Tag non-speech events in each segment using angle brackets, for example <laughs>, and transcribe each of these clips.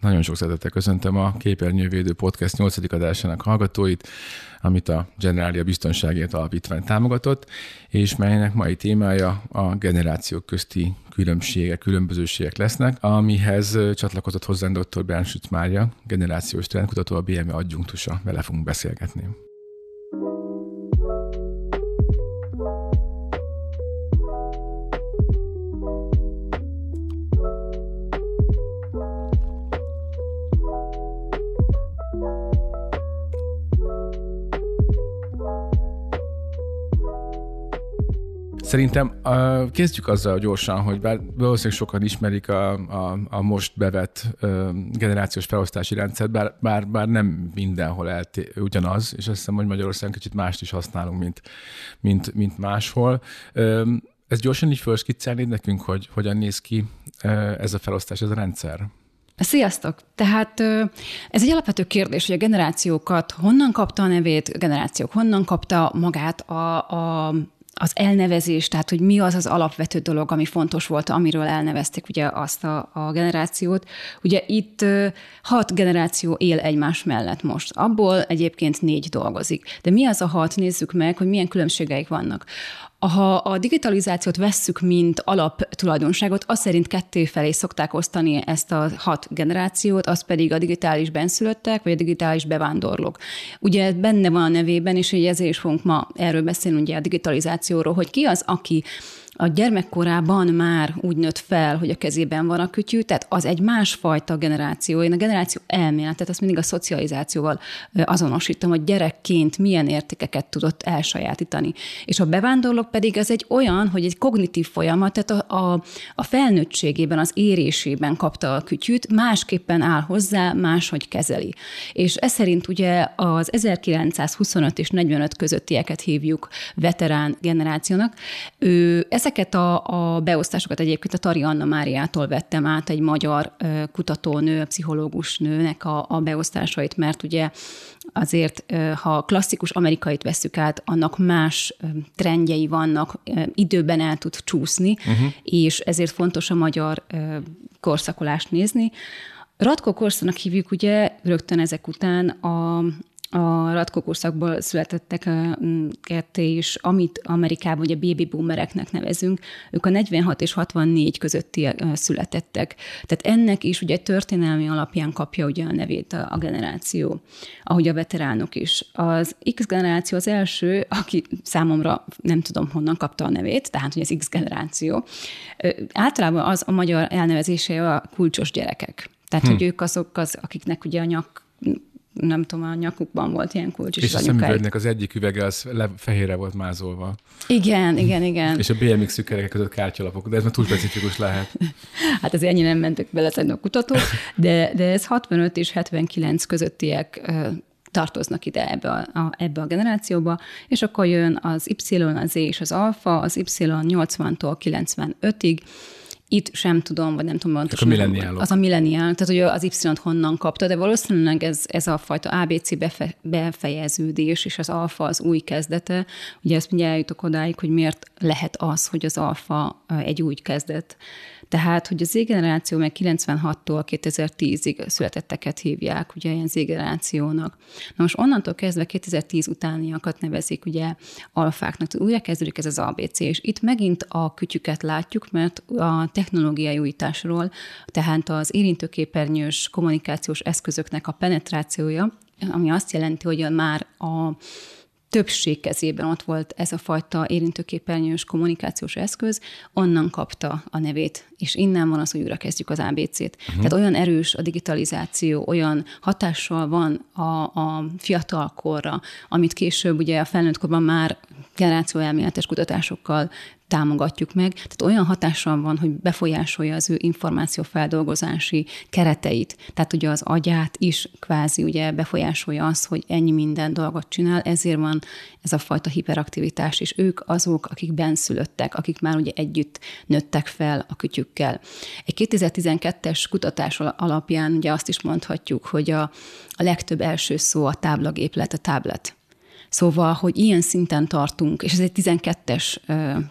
Nagyon sok szeretettel köszöntöm a Képernyővédő Podcast 8. adásának hallgatóit, amit a Generalia Biztonságért Alapítvány támogatott, és melynek mai témája a generációk közti különbségek, különbözőségek lesznek, amihez csatlakozott hozzá dr. Bernsütz Mária, generációs trendkutató, a BME adjunktusa. Vele fogunk beszélgetni. Szerintem uh, kezdjük azzal gyorsan, hogy bár valószínűleg sokan ismerik a, a, a most bevett uh, generációs felosztási rendszert, bár, bár, bár nem mindenhol elté, ugyanaz, és azt hiszem, hogy Magyarországon kicsit mást is használunk, mint, mint, mint máshol. Uh, ez gyorsan így felskiccelni nekünk, hogy hogyan néz ki uh, ez a felosztás, ez a rendszer? Sziasztok! Tehát ez egy alapvető kérdés, hogy a generációkat honnan kapta a nevét, a generációk honnan kapta magát a, a az elnevezés, tehát hogy mi az az alapvető dolog, ami fontos volt, amiről elnevezték ugye azt a, a generációt. Ugye itt hat generáció él egymás mellett most. Abból egyébként négy dolgozik. De mi az a hat? Nézzük meg, hogy milyen különbségeik vannak. Ha a digitalizációt vesszük, mint alaptulajdonságot, az szerint ketté felé szokták osztani ezt a hat generációt, az pedig a digitális benszülöttek, vagy a digitális bevándorlók. Ugye benne van a nevében, és ezért is fogunk ma erről beszélni, ugye a digitalizációról, hogy ki az, aki a gyermekkorában már úgy nőtt fel, hogy a kezében van a kütyű, tehát az egy másfajta generáció. Én a generáció elméletet azt mindig a szocializációval azonosítom, hogy gyerekként milyen értékeket tudott elsajátítani. És a bevándorlók pedig az egy olyan, hogy egy kognitív folyamat, tehát a, a, a felnőttségében, az érésében kapta a kütyűt, másképpen áll hozzá, máshogy kezeli. És ez szerint ugye az 1925 és 45 közöttieket hívjuk veterán generációnak. Ő, ezek Ezeket a, a beosztásokat egyébként a Tari Anna Máriától vettem át, egy magyar kutatónő, pszichológus nőnek a, a beosztásait, mert ugye azért, ha klasszikus amerikait veszük át, annak más trendjei vannak, időben el tud csúszni, uh-huh. és ezért fontos a magyar korszakolást nézni. Ratko korszaknak hívjuk ugye rögtön ezek után a, a radkokorszakból születettek ketté is, amit Amerikában ugye baby boomereknek nevezünk, ők a 46 és 64 közötti születettek. Tehát ennek is ugye történelmi alapján kapja ugye a nevét a, a generáció, ahogy a veteránok is. Az X generáció az első, aki számomra nem tudom honnan kapta a nevét, tehát hogy az X generáció. Általában az a magyar elnevezése a kulcsos gyerekek. Tehát, hm. hogy ők azok, az, akiknek ugye a nyak nem tudom, a nyakukban volt ilyen kulcs. És, és a szemüvegnek az egyik üvege az le, fehérre volt mázolva. Igen, igen, igen. És a BMX szükerek között kártyalapok, de ez már túl specifikus lehet. <laughs> hát az ennyi nem mentek bele a kutatók, de, de ez 65 és 79 közöttiek tartoznak ide ebbe a, a, ebbe a generációba, és akkor jön az Y, az Z és az alfa, az Y 80-tól 95-ig, itt sem tudom, vagy nem tudom pontosan. A Az a milleniál, tehát hogy az Y-t honnan kapta, de valószínűleg ez, ez a fajta ABC befe, befejeződés, és az alfa az új kezdete. Ugye ezt mindjárt eljutok odáig, hogy miért lehet az, hogy az alfa egy új kezdet. Tehát, hogy az Z-generáció meg 96-tól 2010-ig születetteket hívják, ugye ilyen Z-generációnak. Na most onnantól kezdve 2010 utániakat nevezik ugye alfáknak. Újra kezdődik ez az ABC, és itt megint a kütyüket látjuk, mert a technológiai újításról, tehát az érintőképernyős kommunikációs eszközöknek a penetrációja, ami azt jelenti, hogy már a többség kezében ott volt ez a fajta érintőképernyős kommunikációs eszköz, onnan kapta a nevét, és innen van az, hogy újra kezdjük az ABC-t. Uh-huh. Tehát olyan erős a digitalizáció, olyan hatással van a, a fiatalkorra, amit később ugye a felnőttkorban már generációelméletes kutatásokkal támogatjuk meg. Tehát olyan hatással van, hogy befolyásolja az ő információfeldolgozási kereteit. Tehát ugye az agyát is kvázi ugye befolyásolja az, hogy ennyi minden dolgot csinál, ezért van ez a fajta hiperaktivitás, és ők azok, akik benszülöttek, akik már ugye együtt nőttek fel a kütyükkel. Egy 2012-es kutatás alapján ugye azt is mondhatjuk, hogy a, a legtöbb első szó a táblagéplet, a tablet Szóval, hogy ilyen szinten tartunk, és ez egy 12-es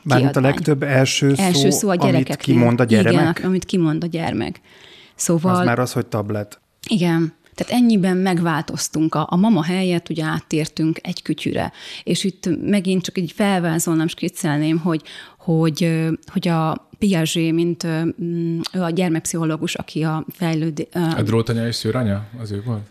Mármint a legtöbb első szó, első szó a amit kimond a gyermek? Igen, amit kimond a gyermek. Szóval... Az már az, hogy tablet. Igen. Tehát ennyiben megváltoztunk. A, a mama helyett ugye áttértünk egy kütyűre. És itt megint csak egy felvázolnám, skiccelném, hogy, hogy, hogy a Piaget, mint ő a gyermekpszichológus, aki a fejlődés... A drótanya és szőranya? Az ő volt?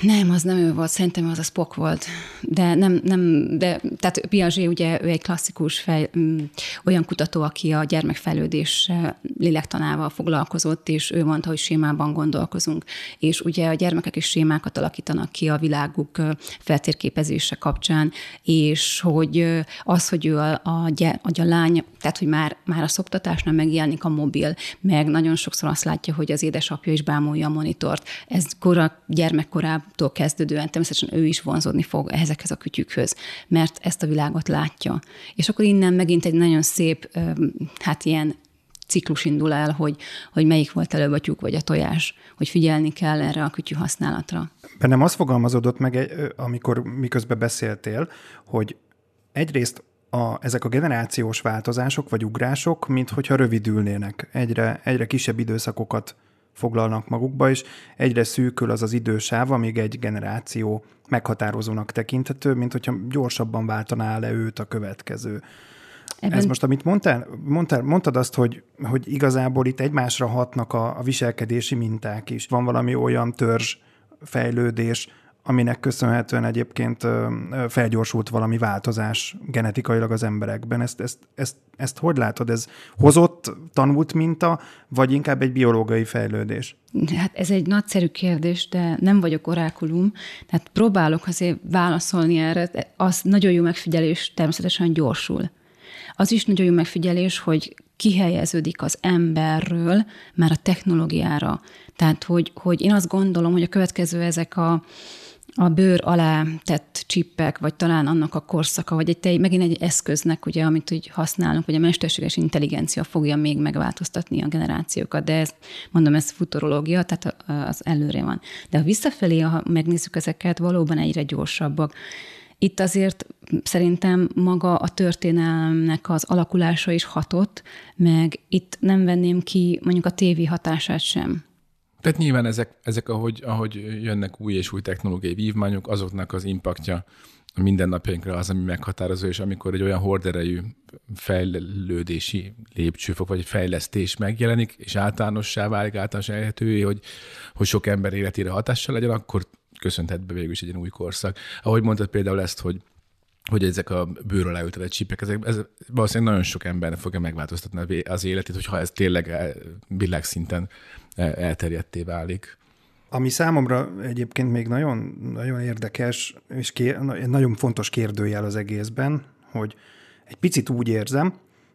Nem, az nem ő volt, szerintem az a Spock volt. De nem, nem, de, tehát Piaget ugye ő egy klasszikus fej, mm, olyan kutató, aki a gyermekfejlődés lélektanával foglalkozott, és ő mondta, hogy sémában gondolkozunk. És ugye a gyermekek is sémákat alakítanak ki a világuk feltérképezése kapcsán, és hogy az, hogy ő a, a, a, a lány, tehát hogy már, már a szoptatásnál megjelenik a mobil, meg nagyon sokszor azt látja, hogy az édesapja is bámulja a monitort. Ez kora gyermek gyerekkorától kezdődően természetesen ő is vonzódni fog ezekhez a kütyükhöz, mert ezt a világot látja. És akkor innen megint egy nagyon szép, hát ilyen ciklus indul el, hogy, hogy melyik volt előbb a tyúk vagy a tojás, hogy figyelni kell erre a kütyű használatra. Bennem az fogalmazódott meg, amikor miközben beszéltél, hogy egyrészt a, ezek a generációs változások vagy ugrások, mint hogyha rövidülnének, egyre, egyre kisebb időszakokat foglalnak magukba, és egyre szűkül az az idősáv, amíg egy generáció meghatározónak tekinthető, mint hogyha gyorsabban váltaná le őt a következő. Ebben... Ez most, amit mondtál, mondtál, mondtad azt, hogy, hogy igazából itt egymásra hatnak a, a viselkedési minták is. Van valami olyan törzs fejlődés, aminek köszönhetően egyébként felgyorsult valami változás genetikailag az emberekben. Ezt, ezt, ezt, ezt hogy látod? Ez hozott, tanult minta, vagy inkább egy biológiai fejlődés? Hát ez egy nagyszerű kérdés, de nem vagyok orákulum, tehát próbálok azért válaszolni erre. Az nagyon jó megfigyelés természetesen gyorsul. Az is nagyon jó megfigyelés, hogy kihelyeződik az emberről már a technológiára. Tehát, hogy, hogy én azt gondolom, hogy a következő ezek a a bőr alá tett csippek, vagy talán annak a korszaka, vagy egy, megint egy eszköznek, ugye, amit úgy használunk, hogy a mesterséges intelligencia fogja még megváltoztatni a generációkat, de ez, mondom, ez futurológia, tehát az előre van. De ha visszafelé, ha megnézzük ezeket, valóban egyre gyorsabbak. Itt azért szerintem maga a történelmnek az alakulása is hatott, meg itt nem venném ki mondjuk a tévi hatását sem. Tehát nyilván ezek, ezek ahogy, ahogy jönnek új és új technológiai vívmányok, azoknak az impaktja a mindennapjainkra az, ami meghatározó, és amikor egy olyan horderejű fejlődési lépcsőfok, vagy fejlesztés megjelenik, és általánossá válik, általános elhetővé, hogy, hogy sok ember életére hatással legyen, akkor köszönhet be végül is egy új korszak. Ahogy mondtad például ezt, hogy hogy ezek a bőről leültetett csípek, ezek, ez valószínűleg nagyon sok embernek fogja megváltoztatni az életét, hogyha ez tényleg világszinten elterjedté válik. Ami számomra egyébként még nagyon, nagyon érdekes, és kér, nagyon fontos kérdőjel az egészben, hogy egy picit úgy érzem,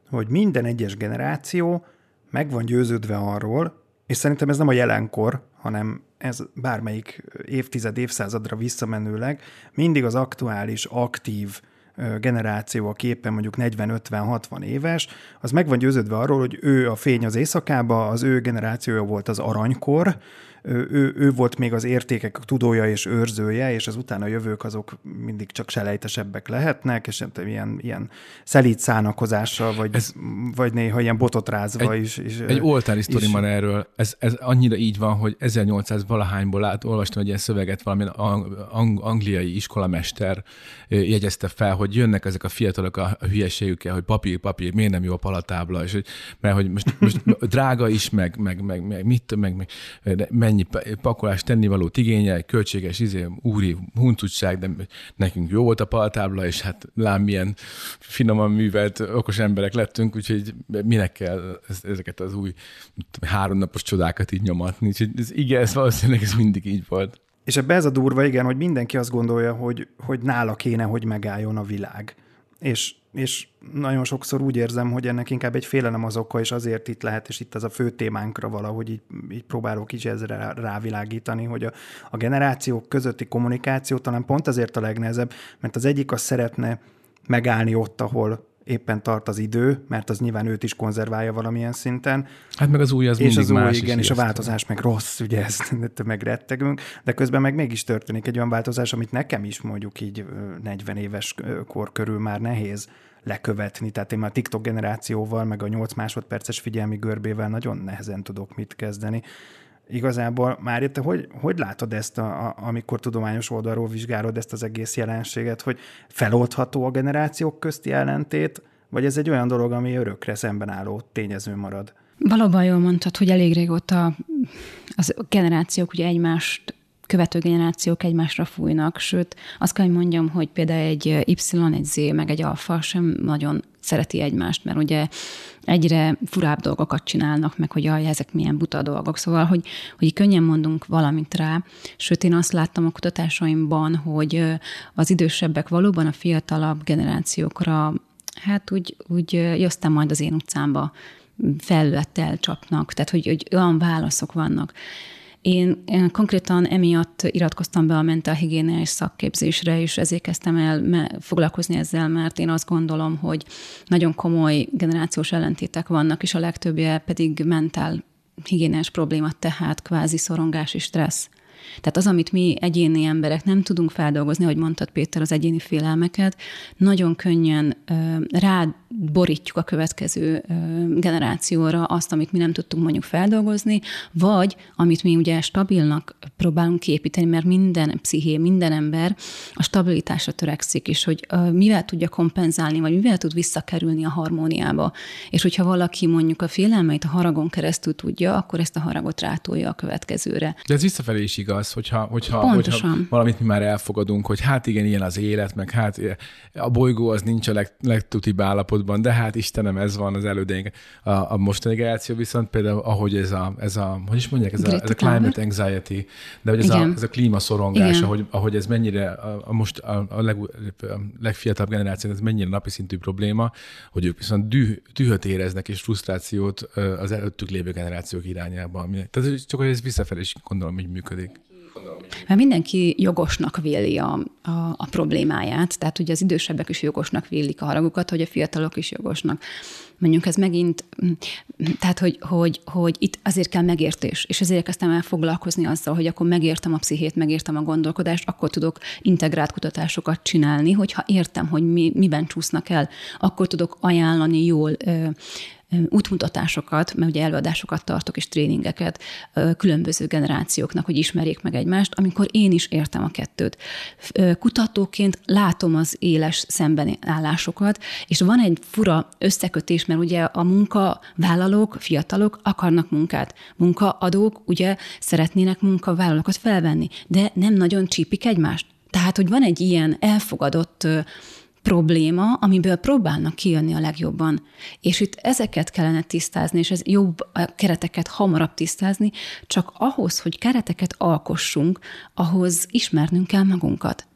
hogy minden egyes generáció meg van győződve arról, és szerintem ez nem a jelenkor, hanem ez bármelyik évtized, évszázadra visszamenőleg mindig az aktuális, aktív generáció, aki éppen mondjuk 40-50-60 éves, az meg van győződve arról, hogy ő a fény az éjszakába, az ő generációja volt az aranykor, ő, ő volt még az értékek tudója és őrzője, és az utána jövők azok mindig csak selejtesebbek lehetnek, és ilyen, ilyen szelíd szánakozással, vagy, Ez vagy néha ilyen botot rázva egy, is. is egy oltári sztori van erről. Ez, ez annyira így van, hogy 1800 valahányból át olvastam egy ilyen szöveget, valami ang- angliai iskolamester jegyezte fel, hogy jönnek ezek a fiatalok a, hülyeségükkel, hogy papír, papír, miért nem jó a palatábla, és hogy, mert hogy most, most <laughs> drága is, meg, meg, meg, meg mit, meg, meg, meg mennyi pakolás tennivalót igényel, költséges izé, úri huncutság, de nekünk jó volt a paltábla, és hát lám milyen finoman művelt, okos emberek lettünk, úgyhogy minek kell ezeket az új háromnapos csodákat így nyomatni. Úgyhogy ez, igen, ez valószínűleg ez mindig így volt. És ebbe ez a durva, igen, hogy mindenki azt gondolja, hogy, hogy nála kéne, hogy megálljon a világ. És és nagyon sokszor úgy érzem, hogy ennek inkább egy félelem az oka, és azért itt lehet, és itt az a fő témánkra valahogy így, így próbálok is ezre rávilágítani, hogy a, a generációk közötti kommunikáció talán pont azért a legnehezebb, mert az egyik az szeretne megállni ott, ahol éppen tart az idő, mert az nyilván őt is konzerválja valamilyen szinten. Hát meg az új az és az új, más igen, és a változás meg rossz, ugye ezt <laughs> meg rettegünk, de közben meg mégis történik egy olyan változás, amit nekem is mondjuk így 40 éves kor körül már nehéz lekövetni. Tehát én már a TikTok generációval, meg a 8 másodperces figyelmi görbével nagyon nehezen tudok mit kezdeni. Igazából már te hogy, hogy látod ezt, a, a, amikor tudományos oldalról vizsgálod ezt az egész jelenséget, hogy feloldható a generációk közti ellentét, vagy ez egy olyan dolog, ami örökre szemben álló tényező marad? Valóban jól mondtad, hogy elég régóta az generációk ugye egymást követő generációk egymásra fújnak, sőt, azt kell, hogy mondjam, hogy például egy Y, egy Z, meg egy alfa sem nagyon szereti egymást, mert ugye egyre furább dolgokat csinálnak, meg hogy jaj, ezek milyen buta dolgok. Szóval, hogy, hogy könnyen mondunk valamit rá, sőt, én azt láttam a kutatásaimban, hogy az idősebbek valóban a fiatalabb generációkra hát úgy, úgy jöttem majd az én utcámba felülettel csapnak, tehát hogy, hogy olyan válaszok vannak. Én, konkrétan emiatt iratkoztam be a mentálhigiéniás szakképzésre, és ezért kezdtem el foglalkozni ezzel, mert én azt gondolom, hogy nagyon komoly generációs ellentétek vannak, és a legtöbbje pedig mentál higiéniás probléma, tehát kvázi szorongás és stressz. Tehát az, amit mi egyéni emberek nem tudunk feldolgozni, hogy mondtad Péter, az egyéni félelmeket, nagyon könnyen ráborítjuk a következő generációra azt, amit mi nem tudtunk mondjuk feldolgozni, vagy amit mi ugye stabilnak próbálunk képíteni, mert minden psziché, minden ember a stabilitásra törekszik, és hogy mivel tudja kompenzálni, vagy mivel tud visszakerülni a harmóniába. És hogyha valaki mondjuk a félelmeit a haragon keresztül tudja, akkor ezt a haragot rátolja a következőre. De ez visszafelé is igaz igaz, hogyha, hogyha, hogyha valamit mi már elfogadunk, hogy hát igen, ilyen az élet, meg hát a bolygó az nincs a leg, legtutibb állapotban, de hát Istenem, ez van az elődeink. A, a mostani generáció viszont például, ahogy ez a, ez a hogy is mondják, ez a, ez a climate anxiety, de hogy ez a, ez a klímaszorongás, ahogy, ahogy ez mennyire a, a most a, a, leg, a legfiatalabb generáció, ez mennyire napi szintű probléma, hogy ők viszont düh, dühöt éreznek és frusztrációt az előttük lévő generációk irányában. Tehát csak hogy ez visszafelé is gondolom, hogy működik. Mert mindenki jogosnak véli a, a, a problémáját, tehát ugye az idősebbek is jogosnak vélik a haragukat, hogy a fiatalok is jogosnak. Mondjuk ez megint, mm, tehát hogy, hogy, hogy itt azért kell megértés, és ezért kezdtem el foglalkozni azzal, hogy akkor megértem a pszichét, megértem a gondolkodást, akkor tudok integrált kutatásokat csinálni, hogyha értem, hogy mi, miben csúsznak el, akkor tudok ajánlani jól útmutatásokat, mert ugye előadásokat tartok és tréningeket különböző generációknak, hogy ismerjék meg egymást, amikor én is értem a kettőt. Kutatóként látom az éles állásokat, és van egy fura összekötés, mert ugye a munkavállalók, fiatalok akarnak munkát. Munkaadók ugye szeretnének munkavállalókat felvenni, de nem nagyon csípik egymást. Tehát, hogy van egy ilyen elfogadott probléma, amiből próbálnak kijönni a legjobban. És itt ezeket kellene tisztázni, és ez jobb a kereteket hamarabb tisztázni, csak ahhoz, hogy kereteket alkossunk, ahhoz ismernünk kell magunkat.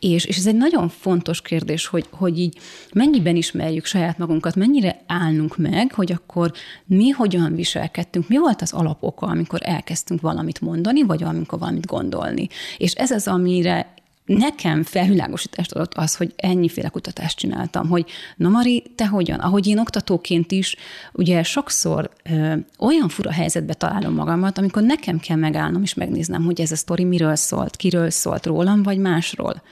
És, és ez egy nagyon fontos kérdés, hogy, hogy így mennyiben ismerjük saját magunkat, mennyire állnunk meg, hogy akkor mi hogyan viselkedtünk, mi volt az alapoka, amikor elkezdtünk valamit mondani, vagy amikor valamit gondolni. És ez az, amire nekem felvilágosítást adott az, hogy ennyiféle kutatást csináltam, hogy na Mari, te hogyan? Ahogy én oktatóként is, ugye sokszor ö, olyan fura helyzetbe találom magamat, amikor nekem kell megállnom és megnéznem, hogy ez a sztori miről szólt, kiről szólt, rólam vagy másról.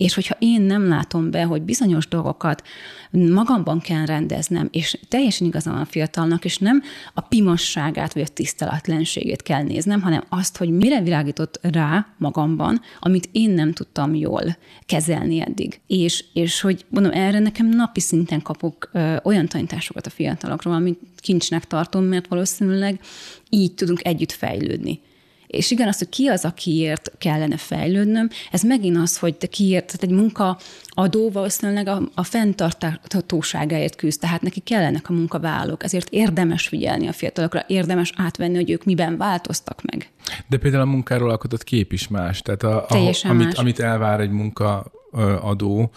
És hogyha én nem látom be, hogy bizonyos dolgokat magamban kell rendeznem, és teljesen igazán a fiatalnak, és nem a pimasságát vagy a tiszteletlenségét kell néznem, hanem azt, hogy mire világított rá magamban, amit én nem tudtam jól kezelni eddig. És, és hogy mondom, erre nekem napi szinten kapok ö, olyan tanításokat a fiatalokról, amit kincsnek tartom, mert valószínűleg így tudunk együtt fejlődni. És igen, az, hogy ki az, akiért kellene fejlődnöm, ez megint az, hogy te kiért, tehát egy munkaadó valószínűleg a, a fenntarthatóságáért küzd, tehát neki kellenek a munkavállalók, ezért érdemes figyelni a fiatalokra, érdemes átvenni, hogy ők miben változtak meg. De például a munkáról alkotott kép is más, tehát a, a, amit, amit elvár egy munka adó,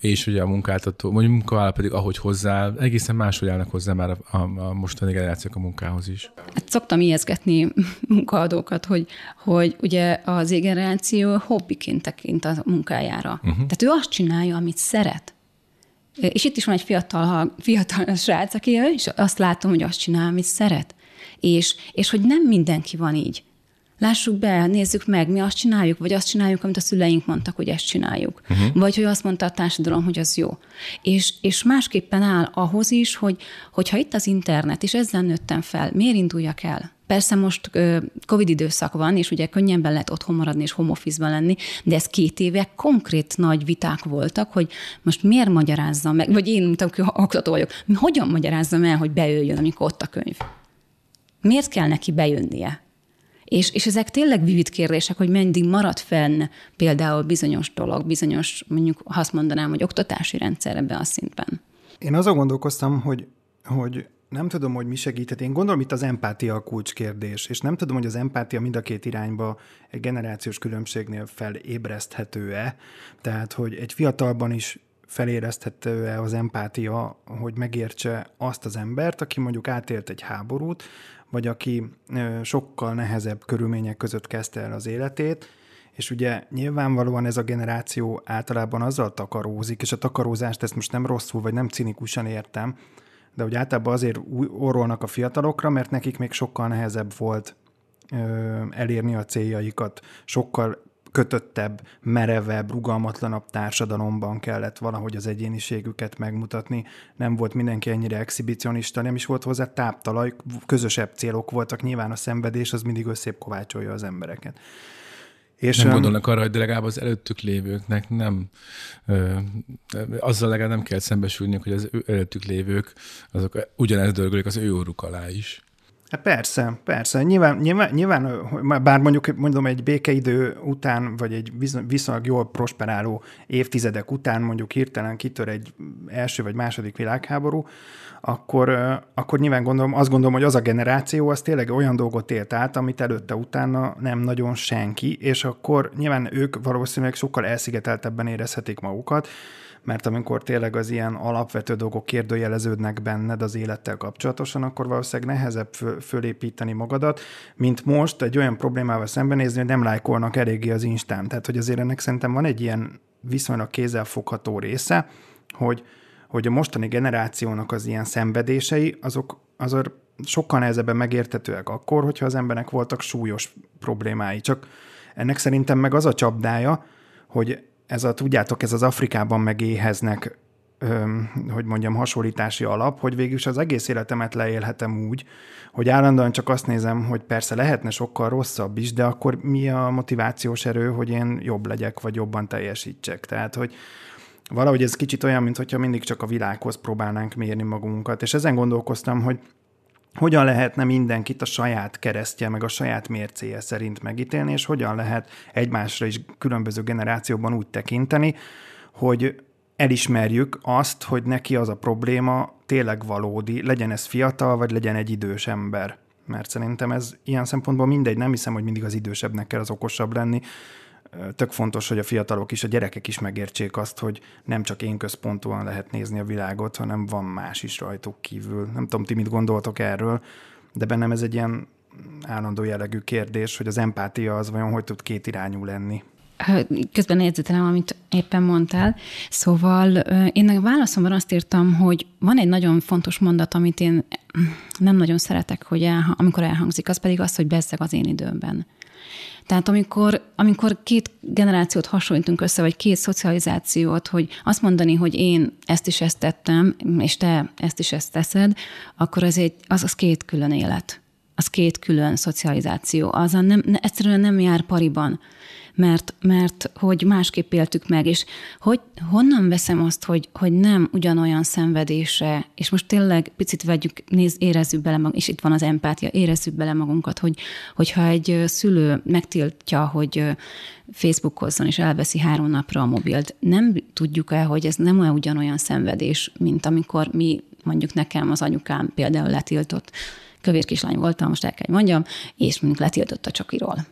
és ugye a munkáltató, vagy a munkavállaló pedig ahogy hozzá, egészen máshogy állnak hozzá már a, a mostani generációk a munkához is. Hát szoktam ijeszgetni <laughs> munkaadókat, hogy, hogy ugye az generáció hobbiként tekint a munkájára. Uh-huh. Tehát ő azt csinálja, amit szeret. És itt is van egy fiatal, fiatal <laughs> srác, aki és azt látom, hogy azt csinál, amit szeret. És, és hogy nem mindenki van így. Lássuk be, nézzük meg, mi azt csináljuk, vagy azt csináljuk, amit a szüleink mondtak, hogy ezt csináljuk. Uh-huh. Vagy hogy azt mondta a társadalom, hogy az jó. És, és másképpen áll ahhoz is, hogy hogyha itt az internet, és ezzel nőttem fel, miért induljak el? Persze most Covid időszak van, és ugye könnyebben lehet otthon maradni és office lenni, de ez két éve konkrét nagy viták voltak, hogy most miért magyarázzam meg, vagy én, mint oktató vagyok, hogyan magyarázzam el, hogy bejöjjön, amikor ott a könyv? Miért kell neki bejönnie? És, és ezek tényleg vivid kérdések, hogy meddig marad fenn például bizonyos dolog, bizonyos, mondjuk azt mondanám, hogy oktatási rendszer ebben a szintben. Én azon gondolkoztam, hogy, hogy nem tudom, hogy mi segíthet. Én gondolom, itt az empátia a kulcskérdés, és nem tudom, hogy az empátia mind a két irányba egy generációs különbségnél felébreszthető-e. Tehát, hogy egy fiatalban is felérezthető-e az empátia, hogy megértse azt az embert, aki mondjuk átélt egy háborút, vagy aki sokkal nehezebb körülmények között kezdte el az életét, és ugye nyilvánvalóan ez a generáció általában azzal takarózik, és a takarózást ezt most nem rosszul, vagy nem cinikusan értem, de hogy általában azért orrolnak a fiatalokra, mert nekik még sokkal nehezebb volt ö, elérni a céljaikat, sokkal kötöttebb, merevebb, rugalmatlanabb társadalomban kellett valahogy az egyéniségüket megmutatni. Nem volt mindenki ennyire exhibicionista, nem is volt hozzá táptalaj, közösebb célok voltak. Nyilván a szenvedés az mindig összép kovácsolja az embereket. És nem gondolnak arra, hogy de legalább az előttük lévőknek nem, ö, azzal legalább nem kell szembesülni, hogy az előttük lévők, azok ugyanezt dörgölik az ő orruk alá is. Hát persze, persze. Nyilván, nyilván, nyilván, bár mondjuk mondom egy békeidő után, vagy egy viszonylag jól prosperáló évtizedek után mondjuk hirtelen kitör egy első vagy második világháború, akkor, akkor nyilván gondolom, azt gondolom, hogy az a generáció az tényleg olyan dolgot élt át, amit előtte utána nem nagyon senki, és akkor nyilván ők valószínűleg sokkal elszigeteltebben érezhetik magukat, mert amikor tényleg az ilyen alapvető dolgok kérdőjeleződnek benned az élettel kapcsolatosan, akkor valószínűleg nehezebb fölépíteni magadat, mint most egy olyan problémával szembenézni, hogy nem lájkolnak eléggé az Instán. Tehát, hogy azért ennek szerintem van egy ilyen viszonylag kézzelfogható része, hogy, hogy a mostani generációnak az ilyen szenvedései, azok azért sokkal nehezebben megértetőek akkor, hogyha az embernek voltak súlyos problémái. Csak ennek szerintem meg az a csapdája, hogy ez a, tudjátok, ez az Afrikában megéheznek, öm, hogy mondjam, hasonlítási alap, hogy végül is az egész életemet leélhetem úgy, hogy állandóan csak azt nézem, hogy persze lehetne sokkal rosszabb is, de akkor mi a motivációs erő, hogy én jobb legyek, vagy jobban teljesítsek. Tehát, hogy valahogy ez kicsit olyan, mintha mindig csak a világhoz próbálnánk mérni magunkat. És ezen gondolkoztam, hogy hogyan lehetne mindenkit a saját keresztje, meg a saját mércéje szerint megítélni, és hogyan lehet egymásra is különböző generációban úgy tekinteni, hogy elismerjük azt, hogy neki az a probléma tényleg valódi, legyen ez fiatal, vagy legyen egy idős ember. Mert szerintem ez ilyen szempontból mindegy, nem hiszem, hogy mindig az idősebbnek kell az okosabb lenni, tök fontos, hogy a fiatalok is, a gyerekek is megértsék azt, hogy nem csak én központúan lehet nézni a világot, hanem van más is rajtuk kívül. Nem tudom, ti mit gondoltok erről, de bennem ez egy ilyen állandó jellegű kérdés, hogy az empátia az vajon hogy tud két irányú lenni. Közben jegyzetelem, amit éppen mondtál. Szóval én a válaszomban azt írtam, hogy van egy nagyon fontos mondat, amit én nem nagyon szeretek, hogy el, amikor elhangzik, az pedig az, hogy bezzeg az én időmben. Tehát amikor, amikor két generációt hasonlítunk össze, vagy két szocializációt, hogy azt mondani, hogy én ezt is ezt tettem, és te ezt is ezt teszed, akkor az, egy, az, az két külön élet. Az két külön szocializáció. Az a nem, egyszerűen nem jár pariban mert, mert hogy másképp éltük meg, és hogy honnan veszem azt, hogy, hogy nem ugyanolyan szenvedése, és most tényleg picit vegyük, néz, érezzük bele magunkat, és itt van az empátia, érezzük bele magunkat, hogy, hogyha egy szülő megtiltja, hogy Facebookozzon, és elveszi három napra a mobilt, nem tudjuk el, hogy ez nem olyan ugyanolyan szenvedés, mint amikor mi, mondjuk nekem az anyukám például letiltott, kövér kislány voltam, most el kell mondjam, és mondjuk letiltott a csokiról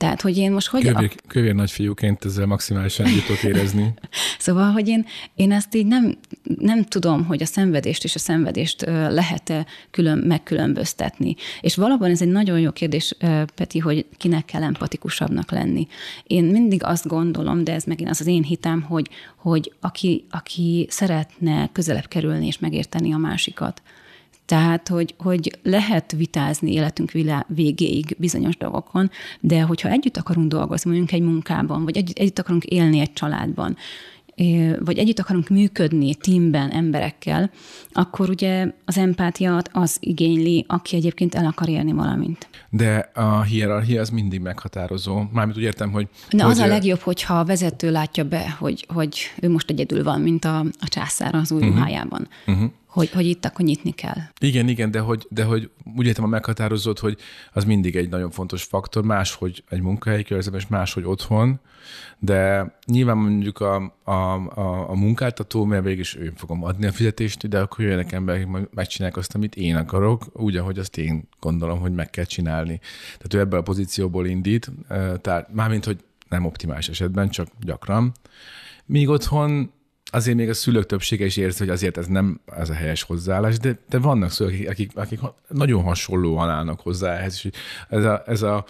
tehát, hogy én most hogy... Kövér, a... kövér nagyfiúként ezzel maximálisan jutott érezni. <laughs> szóval, hogy én, én ezt így nem, nem tudom, hogy a szenvedést és a szenvedést lehet-e külön megkülönböztetni. És valóban ez egy nagyon jó kérdés, Peti, hogy kinek kell empatikusabbnak lenni. Én mindig azt gondolom, de ez megint az az én hitem, hogy, hogy aki, aki szeretne közelebb kerülni és megérteni a másikat, tehát, hogy, hogy lehet vitázni életünk végéig bizonyos dolgokon, de hogyha együtt akarunk dolgozni, mondjuk egy munkában, vagy együtt, együtt akarunk élni egy családban, vagy együtt akarunk működni teamben, emberekkel, akkor ugye az empátia az igényli, aki egyébként el akar élni valamint. De a hierarchia az mindig meghatározó. Mármint úgy értem, hogy... Na, hogy az a legjobb, hogyha a vezető látja be, hogy, hogy ő most egyedül van, mint a, a császár az új uh-huh. ruhájában. Uh-huh hogy, hogy itt akkor nyitni kell. Igen, igen, de hogy, de hogy úgy értem a meghatározott, hogy az mindig egy nagyon fontos faktor, máshogy egy munkahelyi környezetben, és máshogy otthon, de nyilván mondjuk a, a, a, a munkáltató, mert végig is én fogom adni a fizetést, de akkor jöjjenek emberek, hogy megcsinálják azt, amit én akarok, úgy, ahogy azt én gondolom, hogy meg kell csinálni. Tehát ő ebből a pozícióból indít, tehát mármint, hogy nem optimális esetben, csak gyakran. Míg otthon azért még a szülők többsége is érzi, hogy azért ez nem ez a helyes hozzáállás, de, de vannak szülők, akik, akik nagyon hasonlóan állnak hozzá ehhez, és ez a, ez a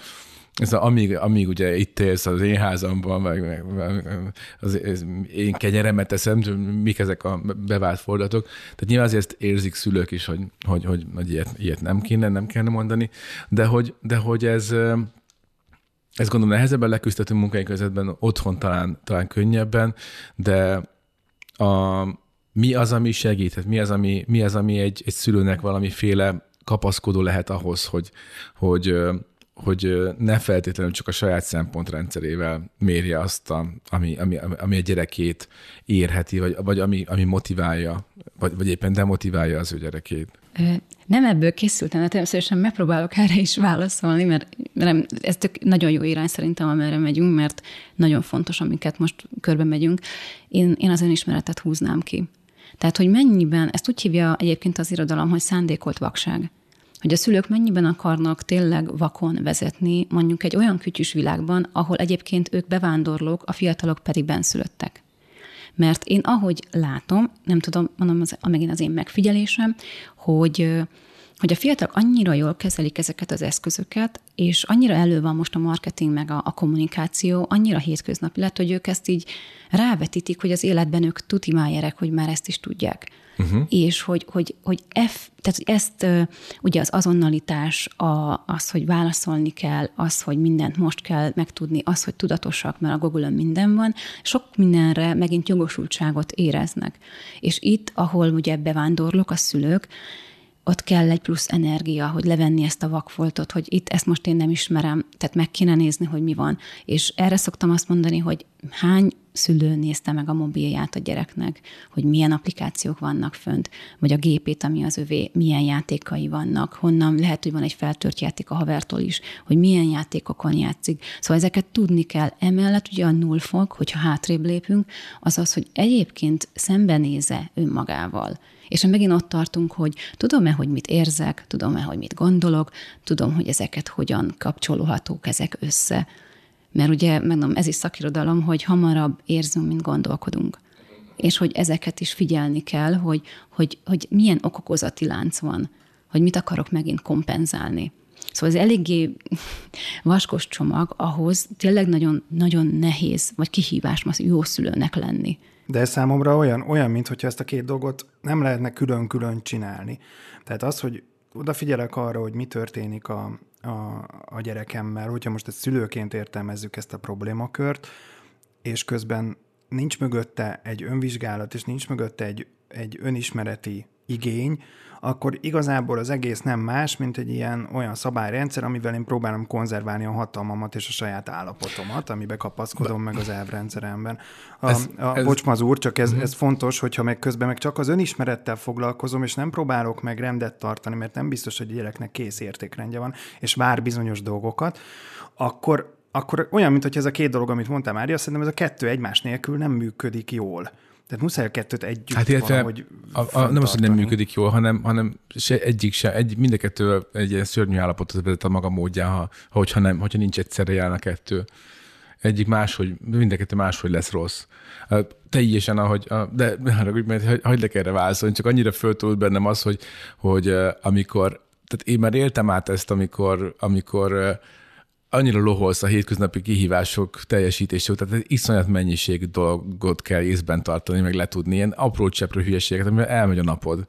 ez a, amíg, amíg ugye itt élsz az én házamban, meg, meg, meg az, az én kenyeremet eszem, mik ezek a bevált fordulatok. Tehát nyilván azért érzik szülők is, hogy, hogy, hogy, hogy ilyet, ilyet, nem kéne, nem kellene mondani, de hogy, de hogy ez, ez gondolom nehezebben leküzdhető munkai közvetben, otthon talán, talán könnyebben, de a, mi az, ami segít, mi az, ami, mi az, ami egy, egy szülőnek valamiféle kapaszkodó lehet ahhoz, hogy, hogy, hogy ne feltétlenül csak a saját szempontrendszerével mérje azt, a, ami, ami, ami a gyerekét érheti, vagy, vagy ami, ami motiválja, vagy, vagy éppen demotiválja az ő gyerekét. Nem ebből készültem, de természetesen megpróbálok erre is válaszolni, mert, mert ez tök nagyon jó irány szerintem, amerre megyünk, mert nagyon fontos, amiket most körbe megyünk. Én, én az önismeretet húznám ki. Tehát, hogy mennyiben, ezt úgy hívja egyébként az irodalom, hogy szándékolt vakság. Hogy a szülők mennyiben akarnak tényleg vakon vezetni, mondjuk egy olyan kütyűs világban, ahol egyébként ők bevándorlók, a fiatalok pedig benszülöttek. Mert én ahogy látom, nem tudom, mondom, az, megint az én megfigyelésem, hogy hogy a fiatalok annyira jól kezelik ezeket az eszközöket, és annyira elő van most a marketing meg a, a kommunikáció, annyira hétköznapi lett, hogy ők ezt így rávetítik, hogy az életben ők tutimájerek, hogy már ezt is tudják. Uh-huh. És hogy, hogy, hogy F, tehát ezt ugye az azonnalitás, a, az, hogy válaszolni kell, az, hogy mindent most kell megtudni, az, hogy tudatosak, mert a google minden van, sok mindenre megint jogosultságot éreznek. És itt, ahol ugye bevándorlok a szülők, ott kell egy plusz energia, hogy levenni ezt a vakfoltot, hogy itt ezt most én nem ismerem, tehát meg kéne nézni, hogy mi van. És erre szoktam azt mondani, hogy hány szülő nézte meg a mobilját a gyereknek, hogy milyen applikációk vannak fönt, vagy a gépét, ami az övé, milyen játékai vannak, honnan lehet, hogy van egy feltört játék a havertól is, hogy milyen játékokon játszik. Szóval ezeket tudni kell. Emellett ugye a nullfok, hogyha hátrébb lépünk, az az, hogy egyébként szembenéze önmagával és megint ott tartunk, hogy tudom-e, hogy mit érzek, tudom-e, hogy mit gondolok, tudom, hogy ezeket hogyan kapcsolhatók ezek össze. Mert ugye, megmondom, ez is szakirodalom, hogy hamarabb érzünk, mint gondolkodunk. És hogy ezeket is figyelni kell, hogy, hogy, hogy milyen okokozati lánc van, hogy mit akarok megint kompenzálni. Szóval ez eléggé <laughs> vaskos csomag ahhoz, tényleg nagyon, nagyon nehéz, vagy kihívás most jó szülőnek lenni. De ez számomra olyan, olyan, mint hogyha ezt a két dolgot nem lehetne külön-külön csinálni. Tehát az, hogy odafigyelek arra, hogy mi történik a, a, a gyerekemmel, hogyha most egy szülőként értelmezzük ezt a problémakört, és közben nincs mögötte egy önvizsgálat, és nincs mögötte egy, egy önismereti igény, akkor igazából az egész nem más, mint egy ilyen olyan szabályrendszer, amivel én próbálom konzerválni a hatalmamat és a saját állapotomat, amiben kapaszkodom meg az elvrendszeremben. A, ez, a, ez, bocs, úr, csak ez, uh-huh. ez fontos, hogyha meg közben meg csak az önismerettel foglalkozom, és nem próbálok meg rendet tartani, mert nem biztos, hogy a gyereknek kész értékrendje van, és vár bizonyos dolgokat, akkor akkor olyan, mint hogy ez a két dolog, amit mondtam már, szerintem ez a kettő egymás nélkül nem működik jól. Tehát muszáj a kettőt együtt hát illetve valahogy a, a, Nem az, hogy nem működik jól, hanem, hanem se egyik se, egy, mind a kettő egy szörnyű állapotot vezet a maga módján, ha, hogyha, nem, hogyha nincs egyszerre jelen a kettő. Egyik máshogy, mind a kettő máshogy lesz rossz. Teljesen, ahogy, de mert hagyd erre válaszolni, csak annyira föltúlt bennem az, hogy, hogy amikor, tehát én már éltem át ezt, amikor, amikor annyira loholsz a hétköznapi kihívások teljesítése tehát egy iszonyat mennyiség dolgot kell észben tartani, meg letudni, ilyen apró cseprő hülyeséget, amivel elmegy a napod.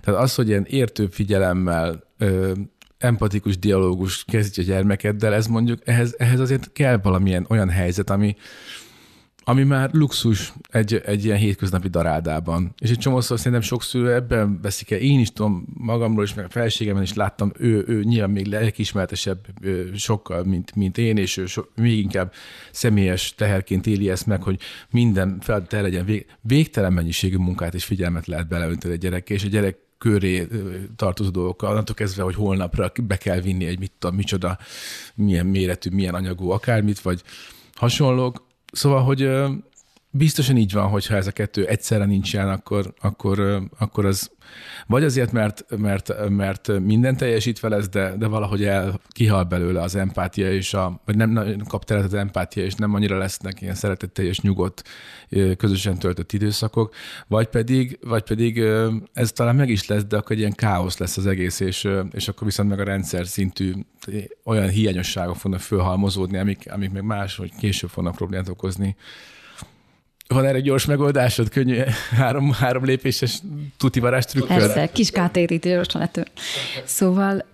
Tehát az, hogy ilyen értő figyelemmel, ö, empatikus dialógus kezdj a gyermekeddel, ez mondjuk, ehhez, ehhez azért kell valamilyen olyan helyzet, ami, ami már luxus egy, egy ilyen hétköznapi daráldában. És egy csomószor szerintem sok szülő ebben veszik el. Én is tudom magamról, és meg a felségemen is láttam, ő, ő nyilván még lelkismertesebb sokkal, mint, mint én, és ő so, még inkább személyes teherként éli ezt meg, hogy minden feladat el legyen vég, végtelen mennyiségű munkát és figyelmet lehet beleönteni egy gyerekkel, és a gyerek köré tartozó dolgokkal, annantól kezdve, hogy holnapra be kell vinni egy mit tudom, micsoda, milyen méretű, milyen anyagú akármit, vagy hasonlók. Szóval, hogy biztosan így van, hogyha ez a kettő egyszerre nincs akkor, akkor, akkor az vagy azért, mert, mert, mert minden teljesítve lesz, de, de valahogy el kihal belőle az empátia, és a, vagy nem, kap teret az empátia, és nem annyira lesznek ilyen szeretetteljes, nyugodt, közösen töltött időszakok, vagy pedig, vagy pedig ez talán meg is lesz, de akkor egy ilyen káosz lesz az egész, és, és akkor viszont meg a rendszer szintű olyan hiányosságok fognak fölhalmozódni, amik, amik meg más, hogy később fognak problémát okozni van erre gyors megoldásod, könnyű három, három lépéses tutivarás trükköd? Persze, kis kátérítő gyorsan lető. Szóval